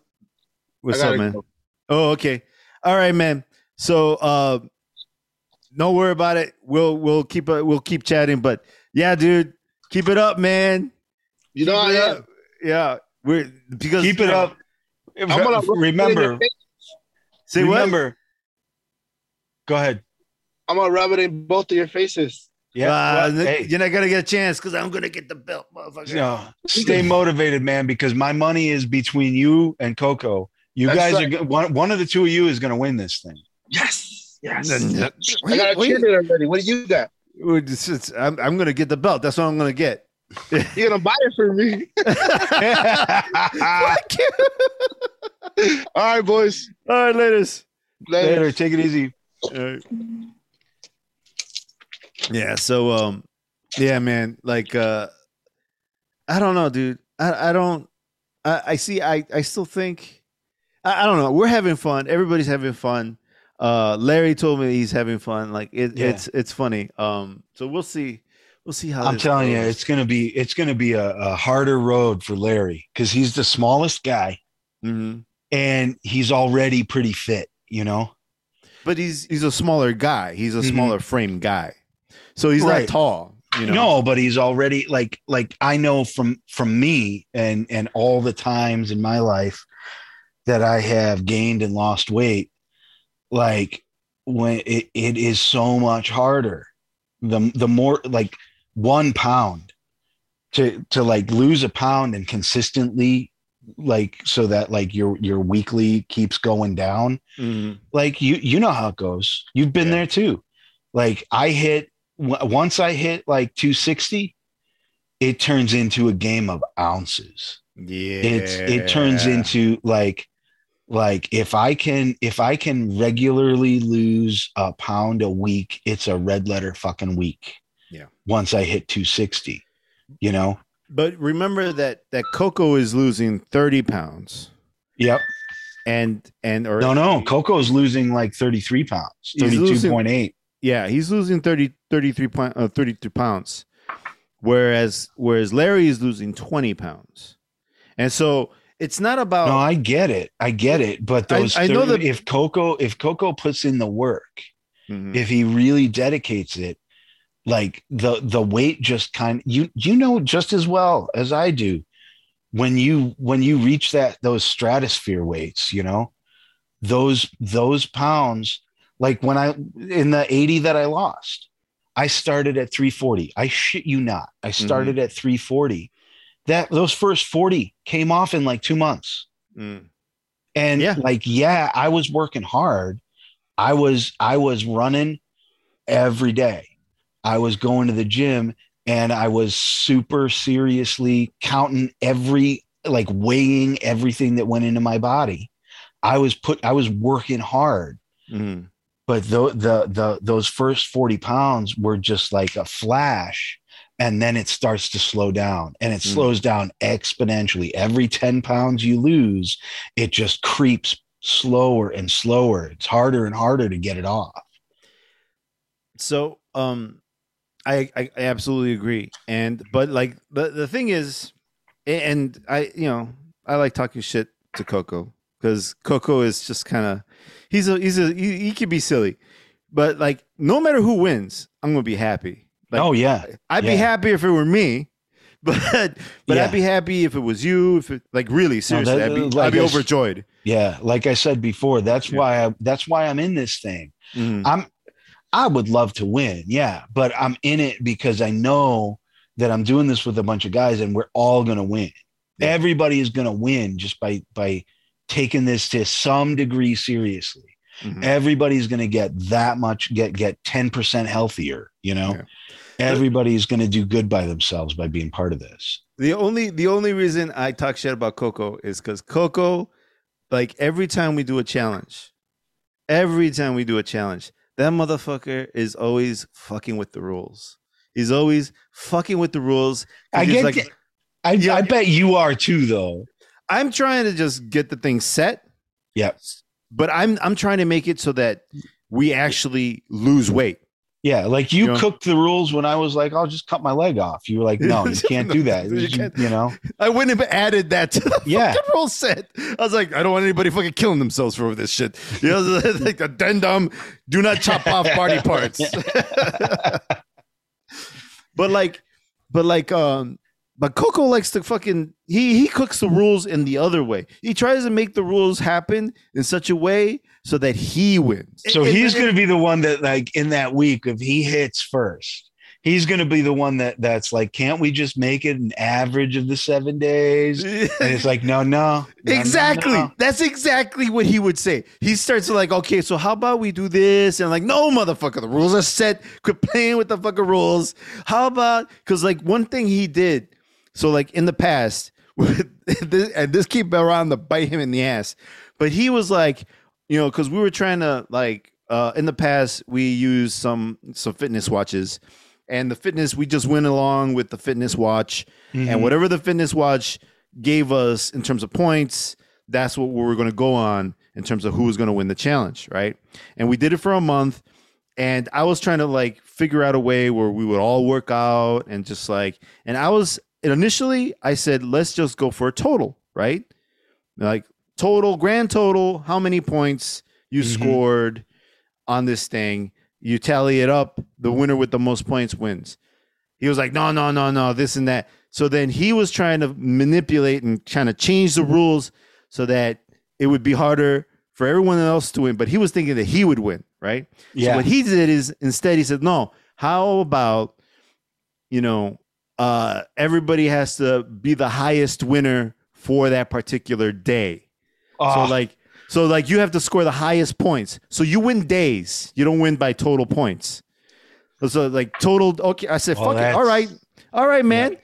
what's up, man? go. Oh, okay. All right, man. So uh don't worry about it. We'll we'll keep uh, we'll keep chatting, but yeah, dude, keep it up, man. You know, I am. up. Yeah, we're because Keep you it know- up. I'm gonna rub it in remember. Say what? remember. Go ahead. I'm gonna rub it in both of your faces. Yeah, Uh, well, hey, you're not gonna get a chance because I'm gonna get the belt, motherfucker. no, stay motivated, man, because my money is between you and Coco. You That's guys right. are go- one. One of the two of you is going to win this thing. Yes, yes. Wait, I got a wait. cheerleader already. What do you got? Wait, it's- it's- I'm, I'm gonna get the belt. That's what I'm gonna get. You're gonna buy it for me? Fuck you. All right, boys. All right, ladies. Later. Later, take it easy. Yeah so um yeah man like uh i don't know dude i, I don't I, I see i i still think I, I don't know we're having fun everybody's having fun uh larry told me he's having fun like it, Yeah. it's it's funny um so we'll see we'll see how I'm this telling you, it's going to be it's going to be a, a harder road for Larry because he's the smallest guy Mhm. And he's already pretty fit. You know, but he's he's a smaller guy he's a Mhm. smaller frame guy so he's Right. not tall you know no, but he's already like like I know from from me and and all the times in my life that I have gained and lost weight, like when it, it is so much harder. The the more like one pound to to like lose a pound and consistently like so that like your your weekly keeps going down. Mhm. like you you know how it goes. You've been Yeah. there too. Like i hit w- once i hit like 260 it turns into a game of ounces. Yeah it's it turns into like like if i can if i can regularly lose a pound a week it's a red letter fucking week. Yeah. once i hit 260 you know But remember that that Coco is losing thirty pounds, yep and and or no no Coco is losing like 33 pounds He's losing- 32.8 yeah, he's losing 30, 33, point, uh, 32 pounds, whereas whereas Larry is losing twenty pounds, and so it's not about No, I get it. I get it. But I- those I know 30 that- if Coco if Coco puts in the work, Mhm. if he really dedicates it, like the the weight just kind you you know just as well as I do when you when you reach that those stratosphere weights, you know, those those pounds like when I in the 80 that I lost, I started at 340. I shit you not. I started at 340. That those first 40 came off in like 2 months. Mm. And Yeah. like, yeah, I was working hard. I was I was running every day. I was going to the gym and I was super seriously counting every like weighing everything that went into my body. I was put I was working hard. Mhm. but the, the the those first 40 pounds were just like a flash and then it starts to slow down and it Mm. slows down exponentially every 10 pounds you lose it just creeps slower and slower it's harder and harder to get it off So, um, I, I absolutely agree. And but like the the thing is, and I you know I like talking shit to Coco because Coco is just kind of he's a he's a he, he can be silly, but like no matter who wins, I'm gonna be happy. Like, oh yeah I'd be happy if it were me. But but Yeah. I'd be happy if it was you. If it, like really seriously, that- I'd be like I'd be overjoyed. yeah like i said before that's Yeah. why I, that's why i'm in this thing Mhm. I'm I would love to win, yeah, but I'm in it because I know that I'm doing this with a bunch of guys and we're all going to win. Yeah. Everybody is going to win just by by taking this to some degree seriously. Mhm. Everybody's going to get that much get get 10% healthier, you know. Yeah. Everybody's going to do good by themselves by being part of this. The only the only reason I talk shit about Coco is because Coco, like every time we do a challenge, every time we do a challenge, that motherfucker is always fucking with the rules. He's always fucking with the rules. I get like, that. I, Yeah. I bet you are too though. I'm trying to just get the thing set, Yep. but I'm I'm trying to make it so that we actually lose weight. Yeah, like you You know? cooked the rules when I was like, I'll just cut my leg off. You were like, no, you can't do that. You You, can't. you know, I wouldn't have added that to the Yeah. fucking rule set. I was like, I don't want anybody fucking killing themselves for this shit. You know, like addendum, do not chop off body parts. but like, but like, um, but Coco likes to fucking he he cooks the rules in the other way. He tries to make the rules happen in such a way so that he wins. so And- he's going to be the one that, like, in that week, if he hits first, he's going to be the one that that's like, can't we just make it an average of the seven days? And it's like, no, no, no, no, Exactly. no. That's exactly what he would say. He starts to like, okay, so how about we do this? And like, no, motherfucker, the rules are set. Quit playing with the fucking rules. How about because like one thing he did, so like in the past, this, and this keep around to bite him in the ass, but he was like, you know, because we were trying to like uh in the past we used some some fitness watches. And the fitness, we just went along with the fitness watch, Mhm. and whatever the fitness watch gave us in terms of points, that's what we were going to go on in terms of who was going to win the challenge, right? And we did it for a month, and I was trying to like figure out a way where we would all work out and just like, and I was initially I said let's just go for a total, right? Like total, grand total, how many points you Mhm. scored on this thing. You tally it up, the winner with the most points wins. He was like, no, no, no, no, this and that. So then he was trying to manipulate and trying to change the rules so that it would be harder for everyone else to win. But he was thinking that he would win, right? So Yeah. what he did is instead he said, no, how about, you know, uh, everybody has to be the highest winner for that particular day. So Oh, like, so like you have to score the highest points. So you win days. You don't win by total points. So like total. Okay, I said, Well, fuck it. All right, all right, man.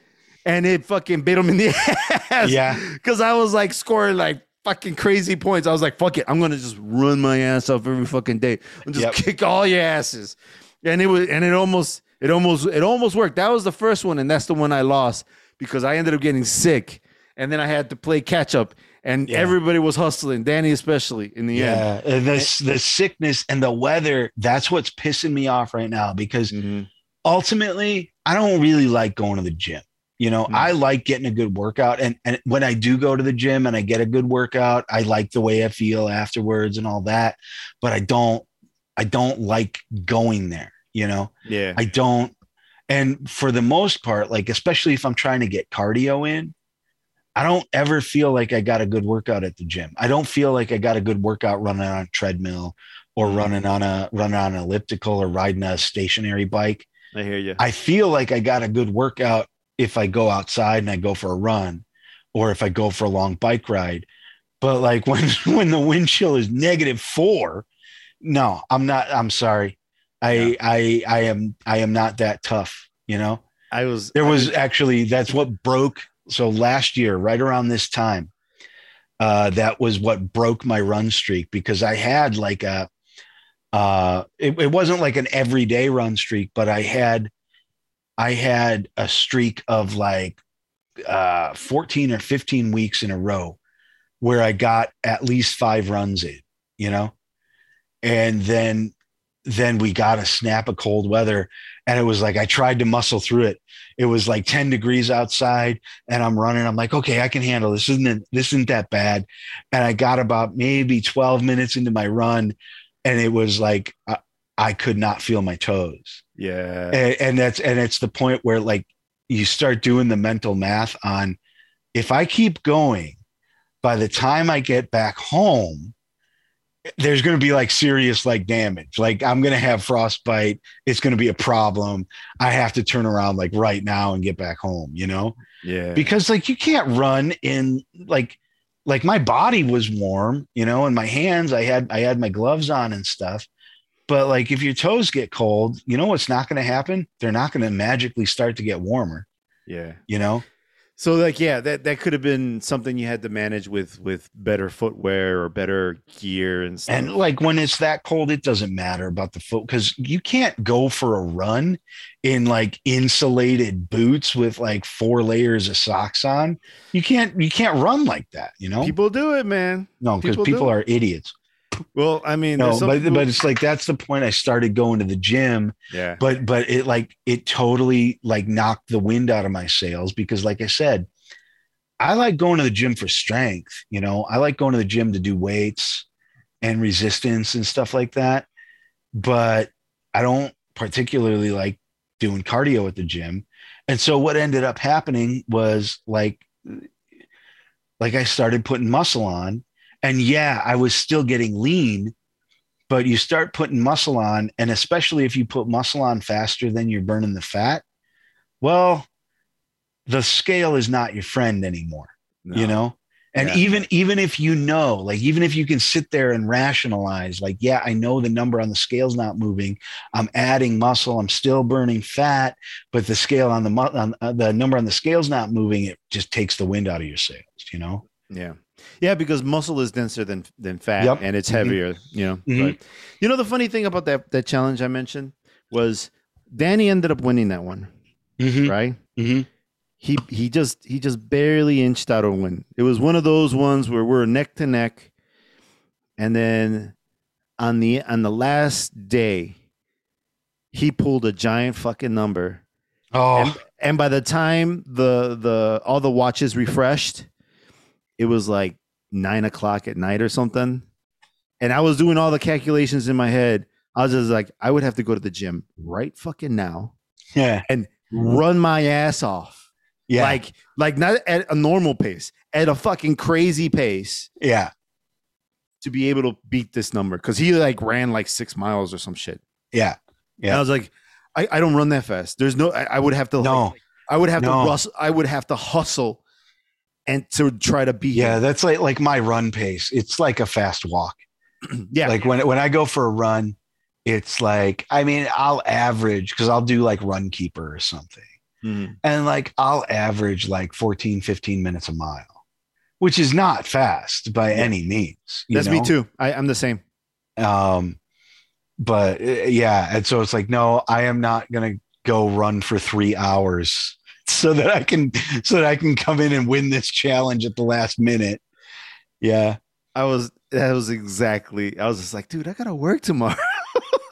And it fucking bit him in the ass. Yeah. because I was like scoring like fucking crazy points. I was like, fuck it, I'm gonna just run my ass off every fucking day and just Yep. kick all your asses. And it was, and it almost, it almost, it almost worked. That was the first one, and that's the one I lost because I ended up getting sick, and then I had to play catch up, and Yeah. everybody was hustling, Danny especially in the end. yeah. And the, the sickness and the weather, that's what's pissing me off right now because end. ultimately I don't really like going to the gym. You know, Mm. I like getting a good workout. And, and when I do go to the gym and I get a good workout, I like the way I feel afterwards and all that. But I don't, I don't like going there, you know, Yeah, I don't. And for the most part, like, especially if I'm trying to get cardio in, I don't ever feel like I got a good workout at the gym. I don't feel like I got a good workout running on a treadmill or Mhm. running on a running on an elliptical or riding a stationary bike. I hear you. I feel like I got a good workout if I go outside and I go for a run or if I go for a long bike ride. But like when when the wind chill is negative 4, no, I'm not I'm sorry. I I I am I am not that tough, you know? I was There I was actually that's what broke so last year right around this time uh that was what broke my run streak because I had like a uh, it, it wasn't like an everyday run streak, but I had, I had a streak of like uh, 14 or 15 weeks in a row where I got at least five runs in, you know, and then then we got a snap of cold weather and it was like i tried to muscle through it. It was like 10 degrees outside and i'm running. I'm like okay i can handle this. Isn't this isn't that bad. And i got about maybe 12 minutes into my run and it was like i, I could not feel my toes. Yeah. and, and that's and it's the point where like you start doing the mental math on if i keep going by the time i get back home there's going to be like serious like damage. Like i'm going to have frostbite. It's going to be a problem. I have to turn around like right now and get back home you know? Yeah. because like you can't run in like like my body was warm you know and my hands i had i had my gloves on and stuff. But like if your toes get cold you know what's not going to happen? They're not going to magically start to get warmer. Yeah. you know So like yeah, that that could have been something you had to manage with with better footwear or better gear and stuff. and like when it's that cold it doesn't matter about the foot because you can't go for a run in like insulated boots with like four layers of socks on you can't you can't run like that you know people do it, man. no because people people, are idiots Well, I mean, no but, people- but it's like that's the point i started going to the gym. Yeah, but but it like it totally like knocked the wind out of my sails because like i said i like going to the gym for strength you know? I like going to the gym to do weights and resistance and stuff like that. But i don't particularly like doing cardio at the gym. And so what ended up happening was like like i started putting muscle on and yeah i was still getting lean but you start putting muscle on and especially if you put muscle on faster than you're burning the fat well the scale is not your friend anymore No. you know and Yeah. even even if you know like even if you can sit there and rationalize like yeah i know the number on the scale's not moving i'm adding muscle i'm still burning fat but the scale on the mu- on uh, the number on the scale's not moving it just takes the wind out of your sails you know Yeah. Yeah, because muscle is denser than than fat Yep. and it's Mhm. heavier, you know. Mhm. But you know the funny thing about that that challenge I mentioned was Danny ended up winning that one, mm-hmm. right? Mhm. He he just he just barely inched out a win. It was one of those ones where we're neck to neck and then on the on the last day he pulled a giant fucking number oh and, and by the time the the all the watches refreshed, it was like nine o'clock at night or something. And I was doing all the calculations in my head. I was just like, I would have to go to the gym right fucking now yeah and mm-hmm. run my ass off. yeah Like, like not at a normal pace, at a fucking crazy pace yeah to be able to beat this number. Cause he like ran like six miles or some shit. yeah And Yeah. I was like, I, I don't run that fast. There's no I, I would have to like, no I would have No. to rustle, I would have to hustle and to try to be. yeah him. that's like like my run pace it's like a fast walk yeah. like when when I go for a run, it's like I mean I'll average because I'll do like Runkeeper or something, Mhm. and like I'll average like 14, 15 minutes a mile, which is not fast by Yeah. any means. you That's me too. I, I'm the same. Um, but uh, yeah, and so it's like no, I am not gonna go run for three hours so that I can so that I can come in and win this challenge at the last minute. Yeah. I was that was exactly I was just like, dude, I gotta work tomorrow.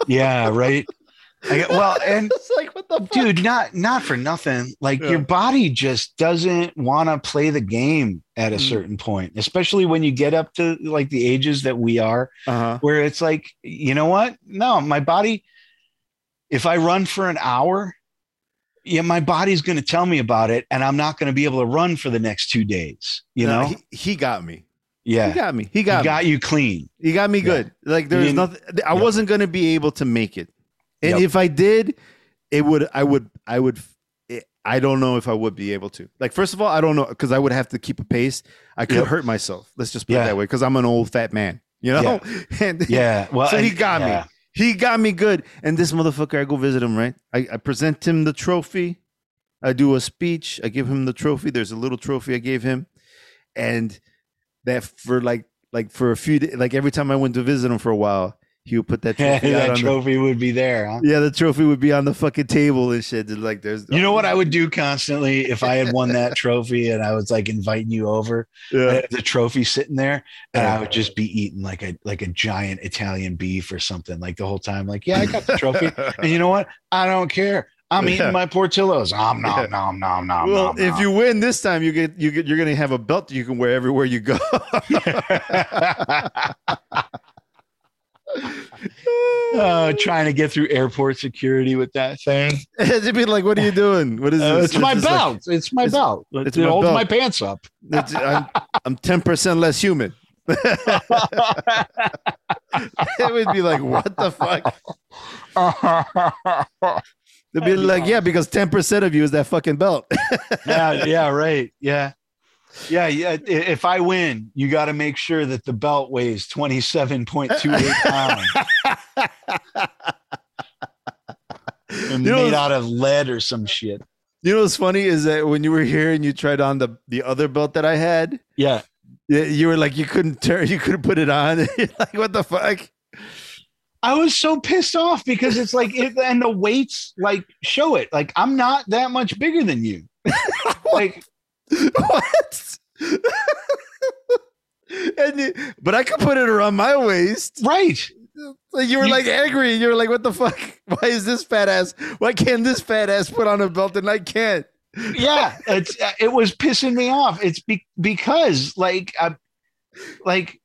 Yeah, right. I well, and it's like what the fuck? dude not not for nothing like Yeah. your body just doesn't want to play the game at a Mm. certain point especially when you get up to like the ages that we are Uh-huh. where it's like you know what no my body if i run for an hour yeah my body's going to tell me about it and i'm not going to be able to run for the next two days you No, know he, he got me. yeah He got me. He he got, got, me. you clean He got me Yeah. good. Like there's nothing I Yep. wasn't gonna be able to make it. And Yep. if I did, it would I would I would it, I don't know if I would be able to. Like first of all, I don't know because I would have to keep a pace. I could Yep. hurt myself. Let's just put it that way because I'm an old fat man. You know? And yeah well So he and- got me. He got me good. And this motherfucker, I go visit him, right? I, I present him the trophy. I do a speech. I give him the trophy. There's a little trophy I gave him. And that for like like for a few days, like every time I went to visit him for a while, he would put that trophy that on the- trophy would be there. Huh? yeah, the trophy would be on the fucking table and shit. and, Like there's You know what I would do constantly if I had won that trophy and I was like inviting you over, Yeah. the trophy sitting there, and. I would just be eating like a like a giant Italian beef or something like the whole time. Like, yeah, I got the trophy, and you know what? I don't care. I'm Yeah. eating my Portillo's. Nom Yeah. nom nom nom nom. well, nom, if nom. you win this time, you get you get you're gonna have a belt that you can wear everywhere you go. Uh, trying to get through airport security with that thing. It'd be like, what are you doing? What is Uh, this? it's my This like- belt. it's my it's- belt. it's it my holds belt. my pants up. it's- I'm, I'm 10% less human. it would be like, what the fuck? They'd be like, yeah, because 10% of you is that fucking belt. yeah, yeah, right. Yeah. Yeah, yeah. If I win, you got to make sure that the belt weighs 27.28 pounds and You know, made out of lead or some shit. you know what's funny is that when you were here and you tried on the, the other belt that I had, Yeah. you, you were like, you couldn't turn, you couldn't put it on. You're like, what the fuck? I was so pissed off because it's like, it, and the weights like show it. Like, I'm not that much bigger than you. like, what? and you, but I could put it around my waist. right. Like you were You- like angry. You were like, "What the fuck? Why is this fat ass? Why can't this fat ass put on a belt and I can't?" yeah it's uh, it was pissing me off it's be- because like i like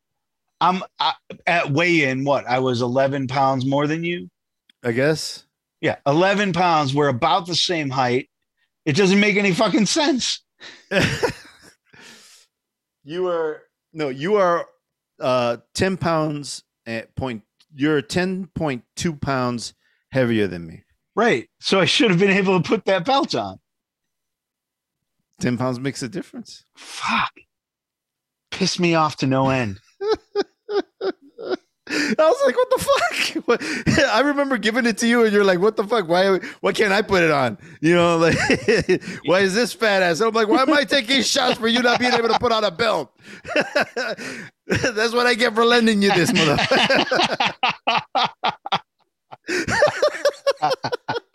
i'm I, at weigh-in what i was 11 pounds more than you I guess. yeah 11 pounds we're about the same height it doesn't make any fucking sense you are no, you are uh ten pounds at point. You're ten point two pounds heavier than me. right so i should have been able to put that belt on Ten pounds makes a difference. fuck pissed me off to no end I was like, "What the fuck?" What- I remember giving it to you, and you're like, "What the fuck? Why? Why can't I put it on?" You know, like, why is this fat ass? And I'm like, "Why am I taking shots for you not being able to put on a belt?" That's what I get for lending you this, motherfucker.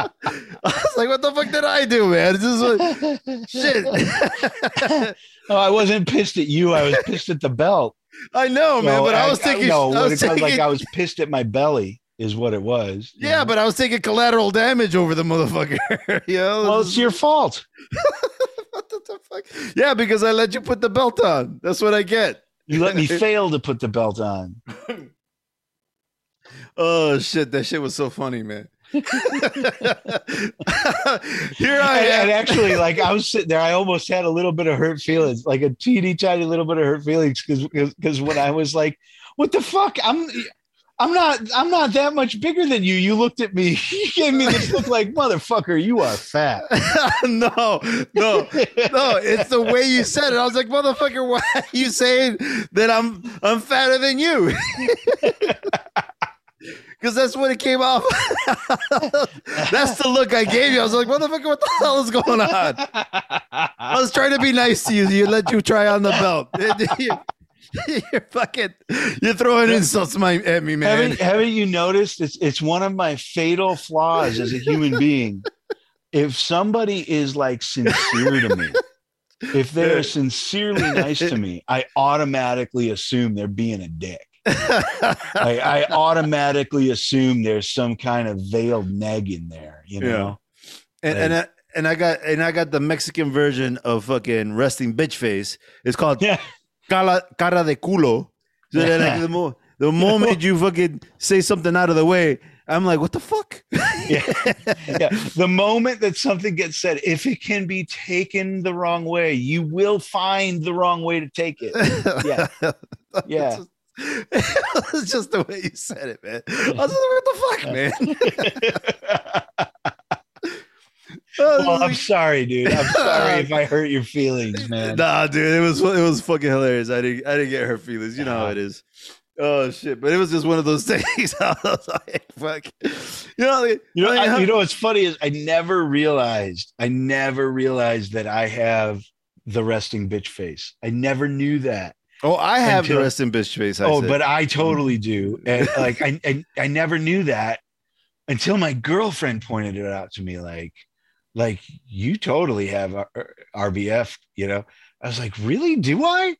I was like, "What the fuck did I do, man?" This is what, shit. oh i wasn't pissed at you i was pissed at the belt I know, man, but I was taking. no I what was it was like i was pissed at my belly is what it was yeah, know? but I was taking collateral damage over the motherfucker. you know, well it's your fault what the fuck? Yeah, because I let you put the belt on. That's what I get. You let me fail to put the belt on. Oh shit, that shit was so funny, man. Here I And, am. and actually, like I was sitting there, I almost had a little bit of hurt feelings, like a teeny tiny little bit of hurt feelings, because because when I was like, "What the fuck?" I'm I'm not I'm not that much bigger than you. You looked at me, you gave me this look like motherfucker. You are fat. no, no, no. It's the way you said it. I was like, motherfucker, why are you saying that I'm I'm fatter than you? Because that's what it came off. that's the look I gave you. I was like, motherfucker, what the hell is going on? I was trying to be nice to you. You let you try on the belt. You're fucking. You're throwing insults my, at me, man. haven't haven't you noticed? It's it's one of my fatal flaws as a human being. If somebody is like sincere to me, if they're sincerely nice to me, I automatically assume they're being a dick. I, I automatically assume there's some kind of veiled neg in there, you know. and and I, and I got and I got the Mexican version of fucking resting bitch face. It's called Yeah. cara, cara de culo. So like, the, mo- the moment you fucking say something out of the way, I'm like, what the fuck? yeah. yeah. The moment that something gets said, if it can be taken the wrong way, you will find the wrong way to take it. Yeah. Yeah. It's just the way you said it, man. I was like, what the fuck, man? Was oh, well, I'm sorry, dude. I'm sorry if I hurt your feelings, man. Nah, dude, it was it was fucking hilarious. I didn't I didn't get her feelings. You know how it is. Oh shit! But it was just one of those things. I was like, fuck. You know, like, You know, I, how- you know what's funny is I never realized, I never realized that I have the resting bitch face. I never knew that. Oh, I have Until- the rest in bitch face. I oh, said. but I totally do. And like I, I I never knew that until my girlfriend pointed it out to me. Like, like you totally have RBF. You know, I was like, really? Do I?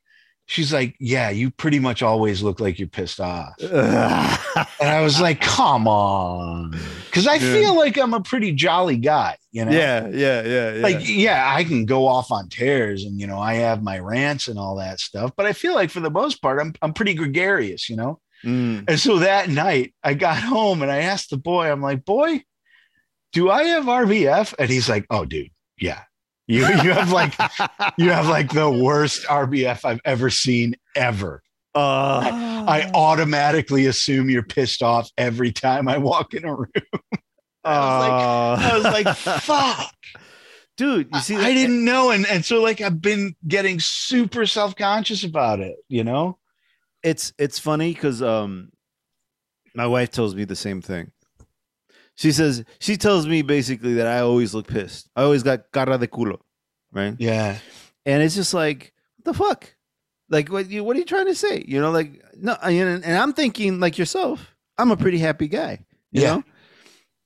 She's like, yeah, you pretty much always look like you're pissed off. And I was like, come on. Because I feel like I'm a pretty jolly guy, you know? yeah, yeah, yeah, yeah. Like, yeah, I can go off on tears and, you know, I have my rants and all that stuff. But I feel like for the most part, I'm, I'm pretty gregarious, you know? Mm. And so that night I got home and I asked the boy, I'm like, boy, do I have RBF? And he's like, oh, dude, yeah. You, you have like you have like the worst RBF I've ever seen ever. Uh, I automatically assume you're pissed off every time I walk in a room. I was like, fuck. dude, you see, I, I didn't know. And, and so like I've been getting super self-conscious about it, you know? it's it's funny because um my wife tells me the same thing she says she tells me basically that i always look pissed. I always got cara de culo right? Yeah. and it's just like what the fuck? Like what you what are you trying to say? You know like no and, and i'm thinking like yourself i'm a pretty happy guy you Yeah. know?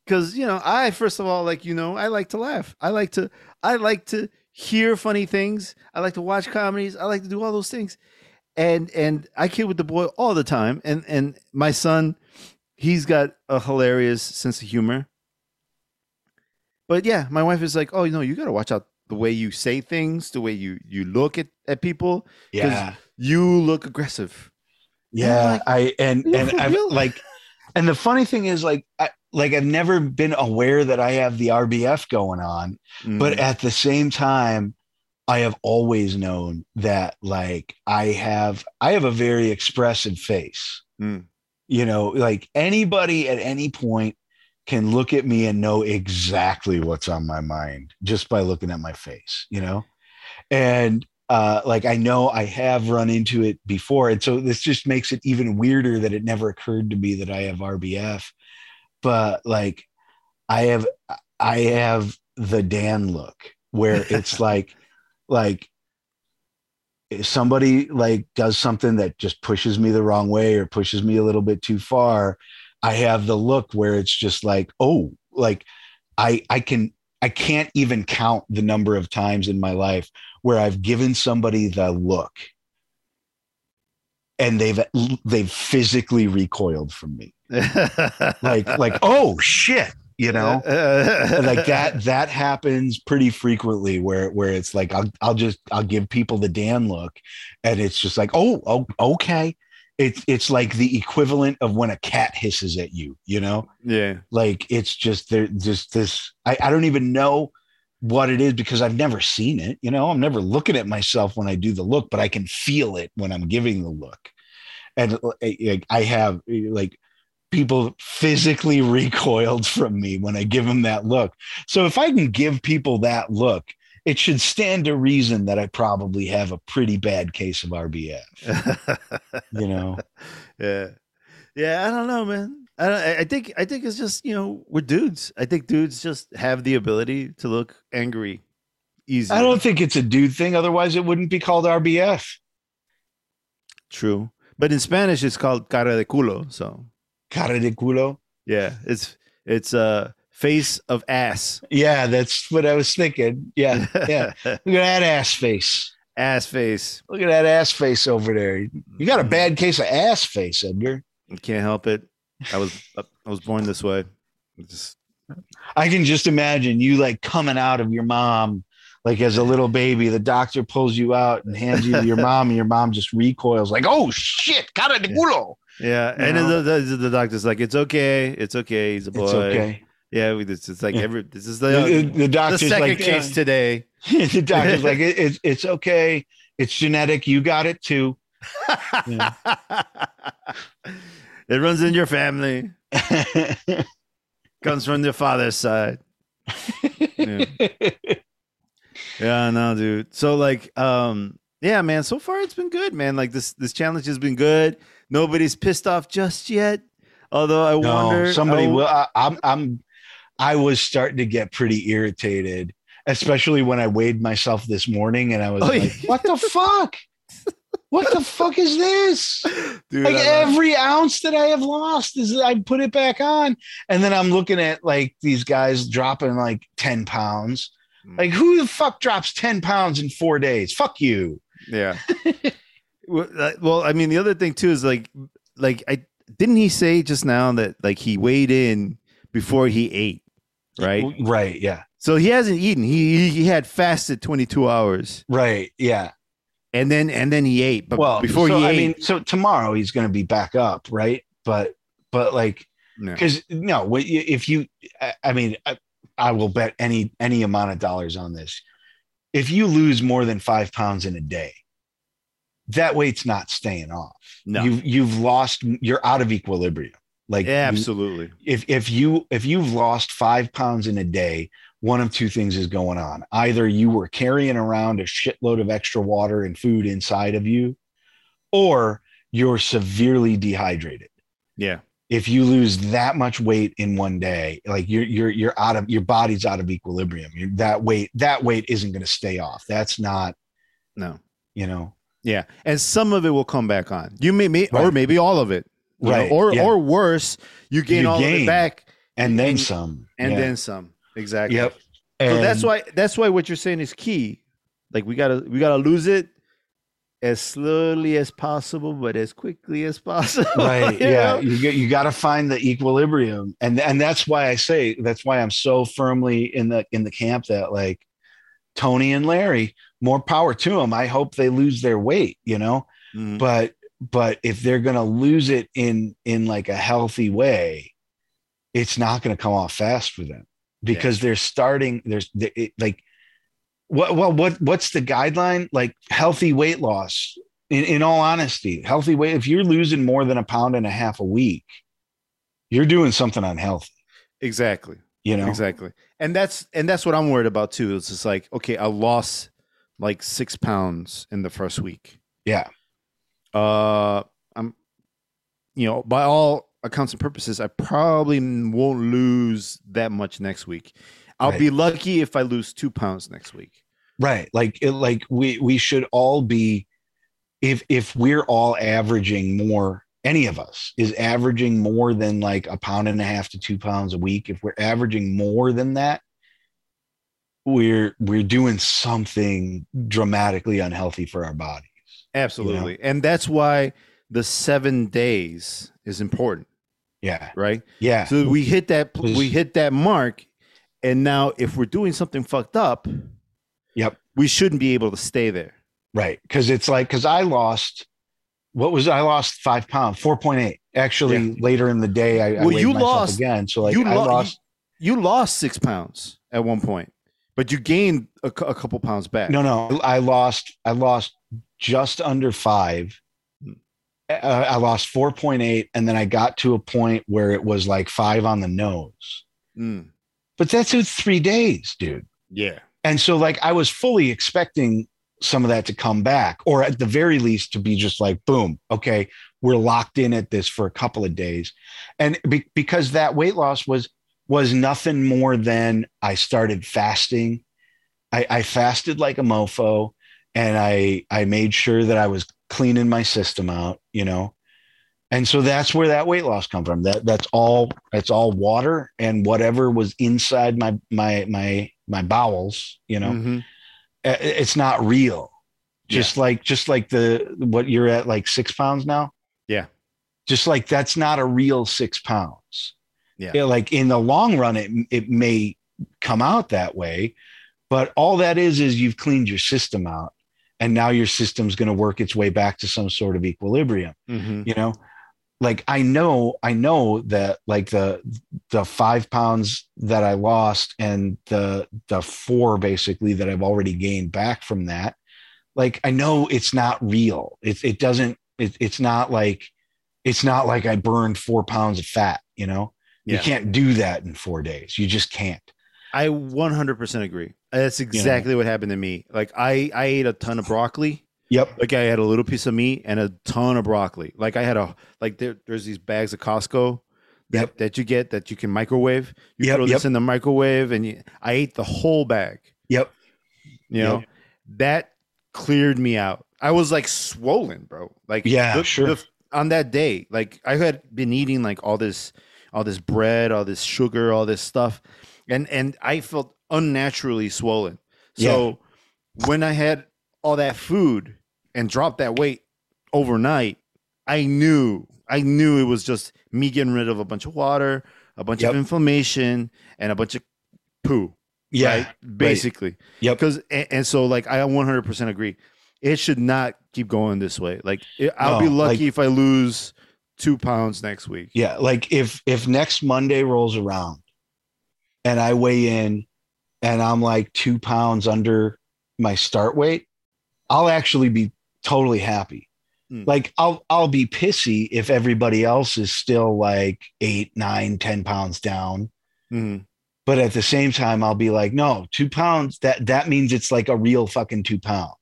Because you know i first of all like you know i like to laugh. I like to i like to hear funny things. I like to watch comedies. I like to do all those things. And and i kid with the boy all the time. And and my son he's got a hilarious sense of humor but yeah my wife is like oh no you got to watch out the way you say things the way you you look at at people Yeah. you look aggressive Yeah, like, I and and I've like, and the funny thing is like, I, like I've never been aware that I have the RBF going on, but Mm. at the same time, I have always known that like I have I have a very expressive face. Mm. You know, like anybody at any point can look at me and know exactly what's on my mind just by looking at my face. You know, and uh, like I know I have run into it before, and so this just makes it even weirder that it never occurred to me that I have RBF. But like, I have I have the Dan look where it's like like if somebody like does something that just pushes me the wrong way or pushes me a little bit too far i have the look where it's just like oh like i i can i can't even count the number of times in my life where i've given somebody the look. And they've they've physically recoiled from me. Like like oh shit you know? Uh, uh, like that that happens pretty frequently where where it's like I'll I'll just I'll give people the Dan look and it's just like oh, oh okay. It's it's like the equivalent of when a cat hisses at you you know? Yeah. Like it's just there just this I, I don't even know what it is because I've never seen it you know? I'm never looking at myself when I do the look but I can feel it when I'm giving the look. And like, I have like people physically recoiled from me when I give them that look. So if I can give people that look, it should stand to reason that I probably have a pretty bad case of RBF. You know, yeah yeah i don't know man I, don't, I I think i think it's just you know we're dudes i think dudes just have the ability to look angry easy I don't think it's a dude thing. Otherwise, it wouldn't be called RBF. true but in spanish it's called cara de culo so Cara de culo. yeah it's it's a face of ass Yeah, that's what I was thinking. Yeah, yeah. Look at that ass face. ass face Look at that ass face over there. You got a mm-hmm. bad case of ass face, Edgar. can't help it i was i was born this way just I can just imagine you like coming out of your mom, like as a little baby. The doctor pulls you out and hands you to your mom, and your mom just recoils, like, "Oh shit, cara de culo." Yeah and the, the, the doctor's like it's okay it's okay he's a boy It's okay. yeah we, it's, it's like Yeah. every this is The, the, the, the the doctor's second like, case today the doctor's like, it, it's it's okay. It's genetic. You got it too. Yeah. it runs in your family. Comes from your father's side. Yeah. Yeah, no, dude. So like, um, yeah, man. So far, it's been good, man. Like this, this challenge has been good. Nobody's pissed off just yet. Although I wonder, no, somebody I- will. I, I'm I'm I was starting to get pretty irritated, especially when I weighed myself this morning, and I was Oh, like, yeah. "What the fuck?" what the fuck is this? Dude, like I love- every ounce that I have lost is I put it back on, and then I'm looking at like these guys dropping like ten pounds. Mm. Like who the fuck drops ten pounds in four days? Fuck you. Yeah. well, uh, I mean, the other thing too is like, like I didn't he say just now that like he weighed in before he ate, right? Right. Yeah. So he hasn't eaten. He he had fasted 22 hours, Right. Yeah. and then and then he ate. But well, before so, he I ate, mean, so tomorrow he's going to be back up, right? But but like because no, you- if you, I, I mean, I, I will bet any any amount of dollars on this. If you lose more than five pounds in a day, that weight's not staying off. No. you've you've lost. You're out of equilibrium. Like yeah, you- absolutely. if if you if you've lost five pounds in a day, one of two things is going on. Either you were carrying around a shitload of extra water and food inside of you, or you're severely dehydrated. Yeah, If you lose that much weight in one day, like you're you're you're out of your body's out of equilibrium. you that weight that weight isn't going to stay off. That's not no, you know yeah, and some of it will come back on. You may, may or maybe all of it, you know, Right, or yeah. or worse, you gain You all of it back and then And- some and Yeah. then some. Exactly. yep. So that's why that's why what you're saying is key. Like we gotta we gotta lose it as slowly as possible, but as quickly as possible. right you yeah know? you you got to find the equilibrium and and that's why i say that's why i'm so firmly in the in the camp that like tony and larry more power to them i hope they lose their weight you know Mhm. but but if they're going to lose it in in like a healthy way it's not going to come off fast for them because they're starting there's the- it, like what well what what's the guideline like healthy weight loss in, in all honesty healthy weight if you're losing more than a pound and a half a week you're doing something unhealthy Exactly. you know Exactly. And that's and that's what I'm worried about too. It's just like, okay, I lost like six pounds in the first week. yeah Uh I'm you know, by all accounts and purposes, I probably won't lose that much next week. I'll Right. be lucky if I lose two pounds next week. right like it, like we we should all be if if we're all averaging more any of us is averaging more than like a pound and a half to two pounds a week if we're averaging more than that we're we're doing something dramatically unhealthy for our bodies Absolutely. And that's why the seven days is important, yeah right? yeah So we hit that we hit that mark, and now if we're doing something fucked up, Yep. we shouldn't be able to stay there. right because it's like because i lost what was I lost five pounds, four point eight. Actually, later in the day, I, I Well, weighed you myself lost- again. So like you I lo- lost. You lost six pounds at one point, but you gained a, a couple pounds back. No, no, I lost. I lost just under five. Hmm. Uh, I lost four point eight, and then I got to a point where it was like five on the nose. Mm, But that's in three days, dude. yeah. And so, like, I was fully expecting some of that to come back, or at the very least, to be just like, boom, okay, we're locked in at this for a couple of days, and be- because that weight loss was was nothing more than I started fasting. I, I fasted like a mofo, and I I made sure that I was cleaning my system out, you know. And so that's where that weight loss come from. That that's all that's all water and whatever was inside my my my my bowels, you know Mhm. uh, it's not real just like just like the what you're at like six pounds now Yeah. just like that's not a real six pounds Yeah. like in the long run it it may come out that way but all that is is you've cleaned your system out and now your system's going to work its way back to some sort of equilibrium Mhm. you know like i know i know that like the the five pounds that i lost and the the four basically that i've already gained back from that like i know it's not real it, it doesn't it, it's not like it's not like i burned four pounds of fat you know you can't do that in four days you just can't I 100% agree. That's exactly what happened to me. Like I, I ate a ton of broccoli. yep Like I had a little piece of meat and a ton of broccoli. Like I had a like there, there's these bags of Costco that, Yep. that you get that you can microwave. You Yep, throw yep. this in the microwave and you, I ate the whole bag. yep You know, that cleared me out. I was like swollen, bro. Like Yeah, the- sure. the- on that day, like I had been eating like all this, all this bread, all this sugar, all this stuff, and and I felt unnaturally swollen. So when I had all that food and dropped that weight overnight, I knew I knew it was just me getting rid of a bunch of water, a bunch Yep. of inflammation, and a bunch of poo. Yeah. right? basically. Yep. Because and, and so like I 100% agree. It should not keep going this way. Like it, I'll be lucky like- if I lose two pounds next week. Yeah, like if if next Monday rolls around and I weigh in and I'm like two pounds under my start weight, I'll actually be totally happy. Hmm. Like I'll I'll be pissy if everybody else is still like eight, nine, ten pounds down. Mhm. But at the same time, I'll be like, no, two pounds. That that means it's like a real fucking two pounds.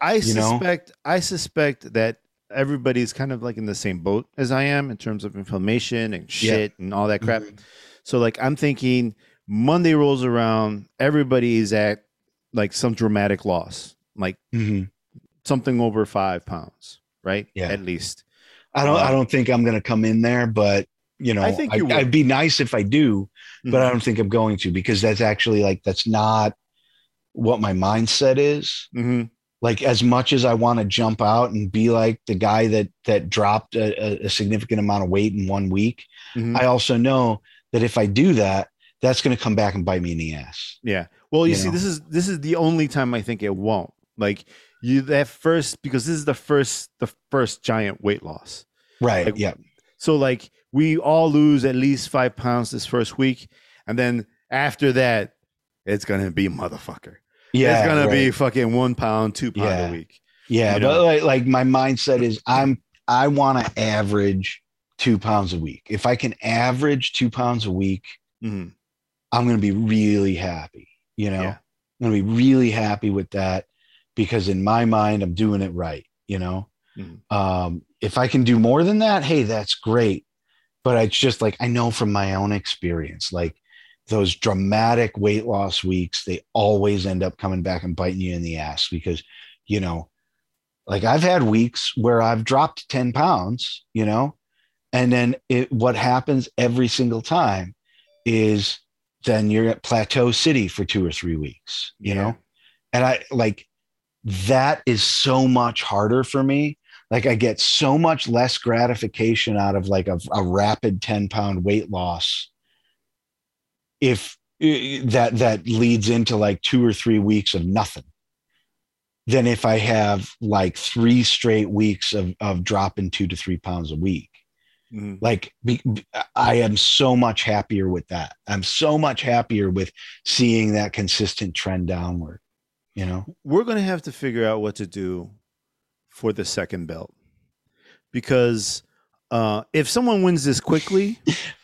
I You know? suspect I suspect that everybody's kind of like in the same boat as I am in terms of inflammation and shit and all that crap. So like I'm thinking Monday rolls around, everybody is at like some dramatic loss, like Mhm. something over five pounds, right? Yeah. At least. I don't. I don't think I'm going to come in there, but you know, I think I, would be nice if I do, but Mhm. I don't think I'm going to because that's actually like that's not what my mindset is. Mhm. Like as much as I want to jump out and be like the guy that that dropped a, a- significant amount of weight in one week, Mhm. I also know that if I do that, that's going to come back and bite me in the ass. Yeah. Well, you, You see, know? this is this is the only time I think it won't. Like you that first because this is the first the first giant weight loss. Right. Like, yeah. So like we all lose at least five pounds this first week, and then after that, it's gonna be motherfucker. Yeah. it's gonna be fucking one pound, two pound Yeah. a week. Yeah, you but know? like, like my mindset is I'm I want to average two pounds a week. If I can average two pounds a week, Mhm. I'm going to be really happy. You know, Yeah. I'm going to be really happy with that because in my mind, I'm doing it right. You know, Mhm. um, if I can do more than that, hey, that's great. But it's just like I know from my own experience, like those dramatic weight loss weeks, they always end up coming back and biting you in the ass because, you know, like I've had weeks where I've dropped 10 pounds, you know, and then it, what happens every single time is then you're at plateau city for two or three weeks, you Yeah. know? And I like that is so much harder for me. Like I get so much less gratification out of like a, a rapid 10 pound weight loss. If eh, that, that leads into like two or three weeks of nothing than if I have like three straight weeks of, of dropping two to three pounds a week. Mhm. Like be, be- I am so much happier with that. I'm so much happier with seeing that consistent trend downward, you know? We're gonna have to figure out what to do for the second belt because uh, if someone wins this quickly,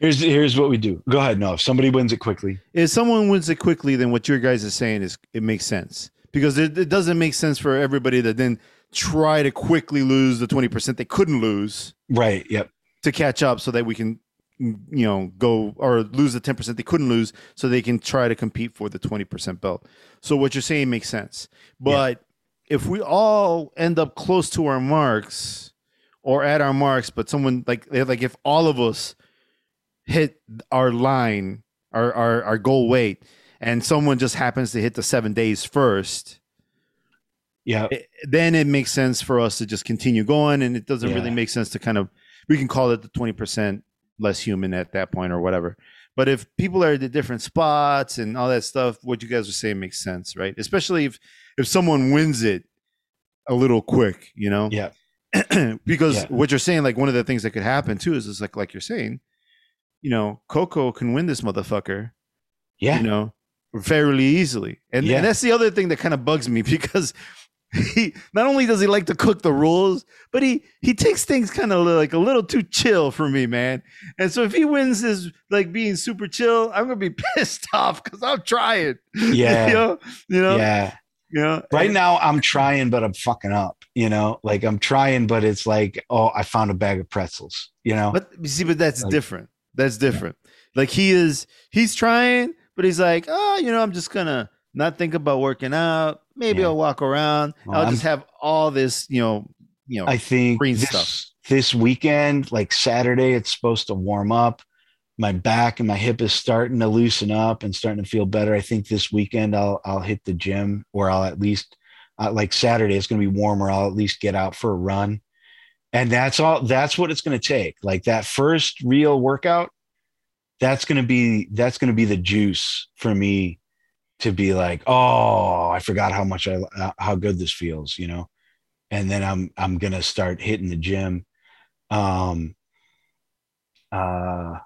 Here's, here's what we do. Go ahead. No, if somebody wins it quickly. if someone wins it quickly, then what your guys are saying is it makes sense because it, it doesn't make sense for everybody to then try to quickly lose the twenty percent they couldn't lose Right. Yep. to catch up, so that we can you know go or lose the ten percent they couldn't lose, so they can try to compete for the twenty percent belt. So what you're saying makes sense, but if we all end up close to our marks or at our marks, but someone like like if all of us hit our line, our our, our goal weight, and someone just happens to hit the seven days first, Yeah. it- then it makes sense for us to just continue going, and it doesn't Yeah. really make sense to kind of we can call it the twenty percent less human at that point or whatever. But if people are at the different spots and all that stuff, what you guys are saying makes sense, right? Especially if if someone wins it a little quick, you know? Yeah. because Yeah. what you're saying, like one of the things that could happen too, is, is like like you're saying, you know, Coco can win this motherfucker, Yeah. you know, fairly easily. And, Yeah. and that's the other thing that kind of bugs me because he not only does he like to cook the rules, but he he takes things kind of like a little too chill for me, man. And so if he wins his like being super chill, I'm gonna be pissed off because I'm trying. Yeah. you know, you know, yeah. you know. Right now, I'm trying, but I'm fucking up. You know, like I'm trying, but it's like, oh, I found a bag of pretzels. You know, But you see, but that's Like- different. That's different. Like he is, he's trying, but he's like, oh, you know, I'm just gonna not think about working out. Maybe Yeah. I'll walk around. Well, I'll I'm- just have all this, you know, you know. I think green this, stuff. this weekend, like Saturday, it's supposed to warm up. My back and my hip is starting to loosen up and starting to feel better. I think this weekend I'll I'll hit the gym, or I'll at least uh, like Saturday it's going to be warmer. I'll at least get out for a run, and that's all. That's what it's going to take. Like that first real workout, that's going to be that's going to be the juice for me to be like, oh, I forgot how much I uh, how good this feels, you know and then I'm I'm gonna start hitting the gym. Um uh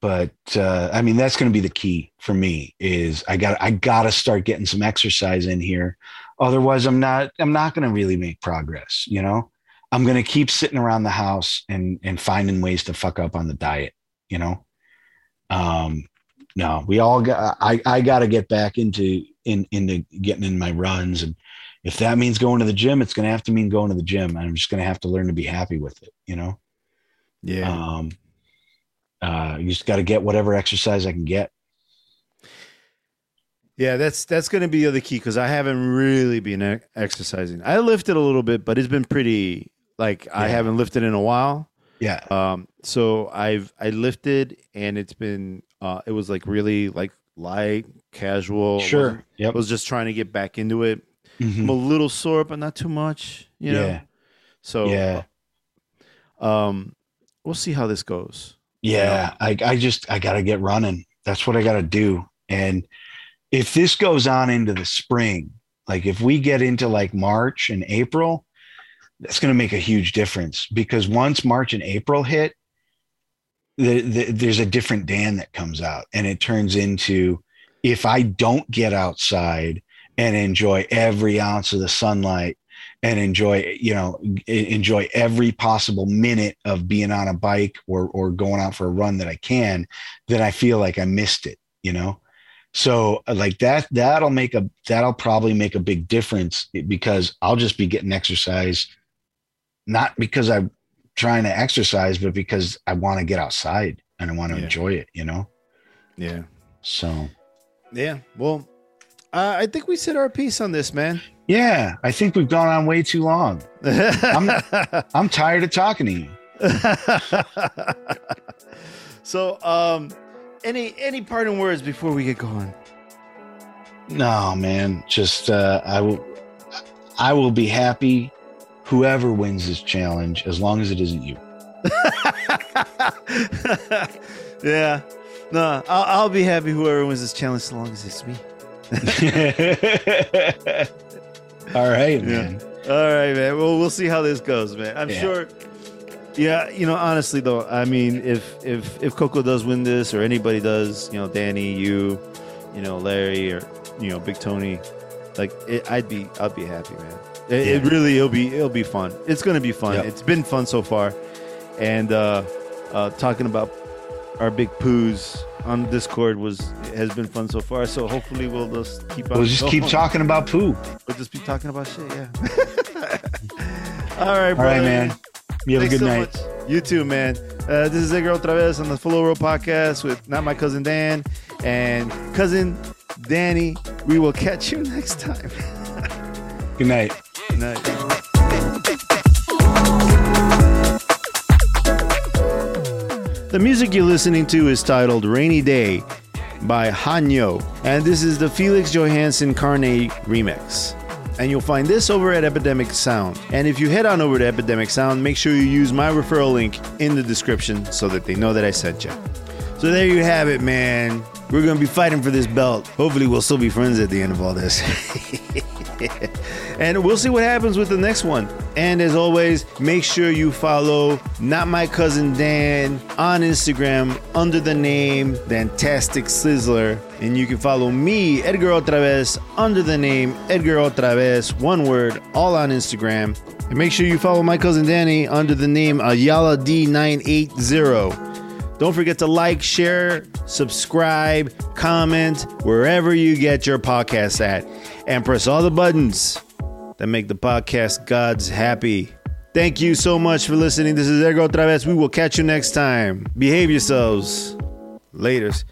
but uh I mean that's gonna be the key for me is I got I gotta start getting some exercise in here. Otherwise I'm not I'm not gonna really make progress, you know. I'm gonna keep sitting around the house and and finding ways to fuck up on the diet, you know. Um no, we all got I I gotta get back into in into getting in my runs and if that means going to the gym, it's going to have to mean going to the gym. And I'm just going to have to learn to be happy with it, you know? yeah. Um, uh, you just got to get whatever exercise I can get. Yeah, that's that's going to be the other key because I haven't really been exercising. I lifted a little bit, but it's been pretty like I haven't lifted in a while. Yeah. Um, so I've I lifted and it's been uh, it was like really like light, casual. Sure. Yep. I was just trying to get back into it. Mhm. I'm a little sore, but not too much. You know. Yeah. So Yeah. um, we'll see how this goes. Yeah. I, I just, I got to get running. That's what I got to do. And if this goes on into the spring, like if we get into like March and April, that's going to make a huge difference because once March and April hit, the, the, there's a different Dan that comes out and it turns into if I don't get outside and enjoy every ounce of the sunlight and enjoy, you know, enjoy every possible minute of being on a bike or, or going out for a run that I can, then I feel like I missed it, you know? So uh, like that, that'll make a, that'll probably make a big difference because I'll just be getting exercise, not because I'm trying to exercise, but because I want to get outside and I want to Yeah. enjoy it, you know? Yeah. So Yeah. Well, uh, I think we said our piece on this, man. yeah, I think we've gone on way too long. I'm tired of talking to you. so, um, any any parting words before we get going? No, man. Just uh, I will I will be happy whoever wins this challenge as long as it isn't you. yeah. No, I'll, I'll be happy whoever wins this challenge as long as it's me. All right, Yeah. man. All right, man. Well, we'll see how this goes, man. I'm Yeah. sure. Yeah, you know, honestly though, I mean, if if if Coco does win this, or anybody does, you know, Danny, you, you know, Larry, or you know, Big Tony, like it, I'd be, I'd be happy, man. It, it really, it'll be, it'll be fun. It's gonna be fun. Yep. It's been fun so far, and uh, uh, talking about our big poos on Discord was has been fun so far. So hopefully we'll just keep on. We'll just keep talking about poo. We'll just be talking about shit, yeah. All right, All right, man. You have a good so night. much. You too, man. Uh, this is Edgar OtraVez on the Flow Roll Podcast with not my cousin Dan and cousin Danny. We will catch you next time. Good night. The music you're listening to is titled Rainy Day by Henyao, and this is the Felix Johansson Carne remix. And you'll find this over at Epidemic Sound. And if you head on over to Epidemic Sound, make sure you use my referral link in the description so that they know that I sent you. So there you have it, man. We're gonna be fighting for this belt. Hopefully, we'll still be friends at the end of all this. and we'll see what happens with the next one. And as always, make sure you follow Not My Cousin Dan on Instagram under the name Dantastic Sizzler. And you can follow me, Edgar OtraVez, under the name Edgar OtraVez, one word, all on Instagram. And make sure you follow my cousin Danny under the name Ayala D980. Don't forget to like, share, subscribe, comment wherever you get your podcasts at, and press all the buttons that make the podcast gods happy. Thank you so much for listening. This is Edgar OtraVez. We will catch you next time. Behave yourselves. Laters.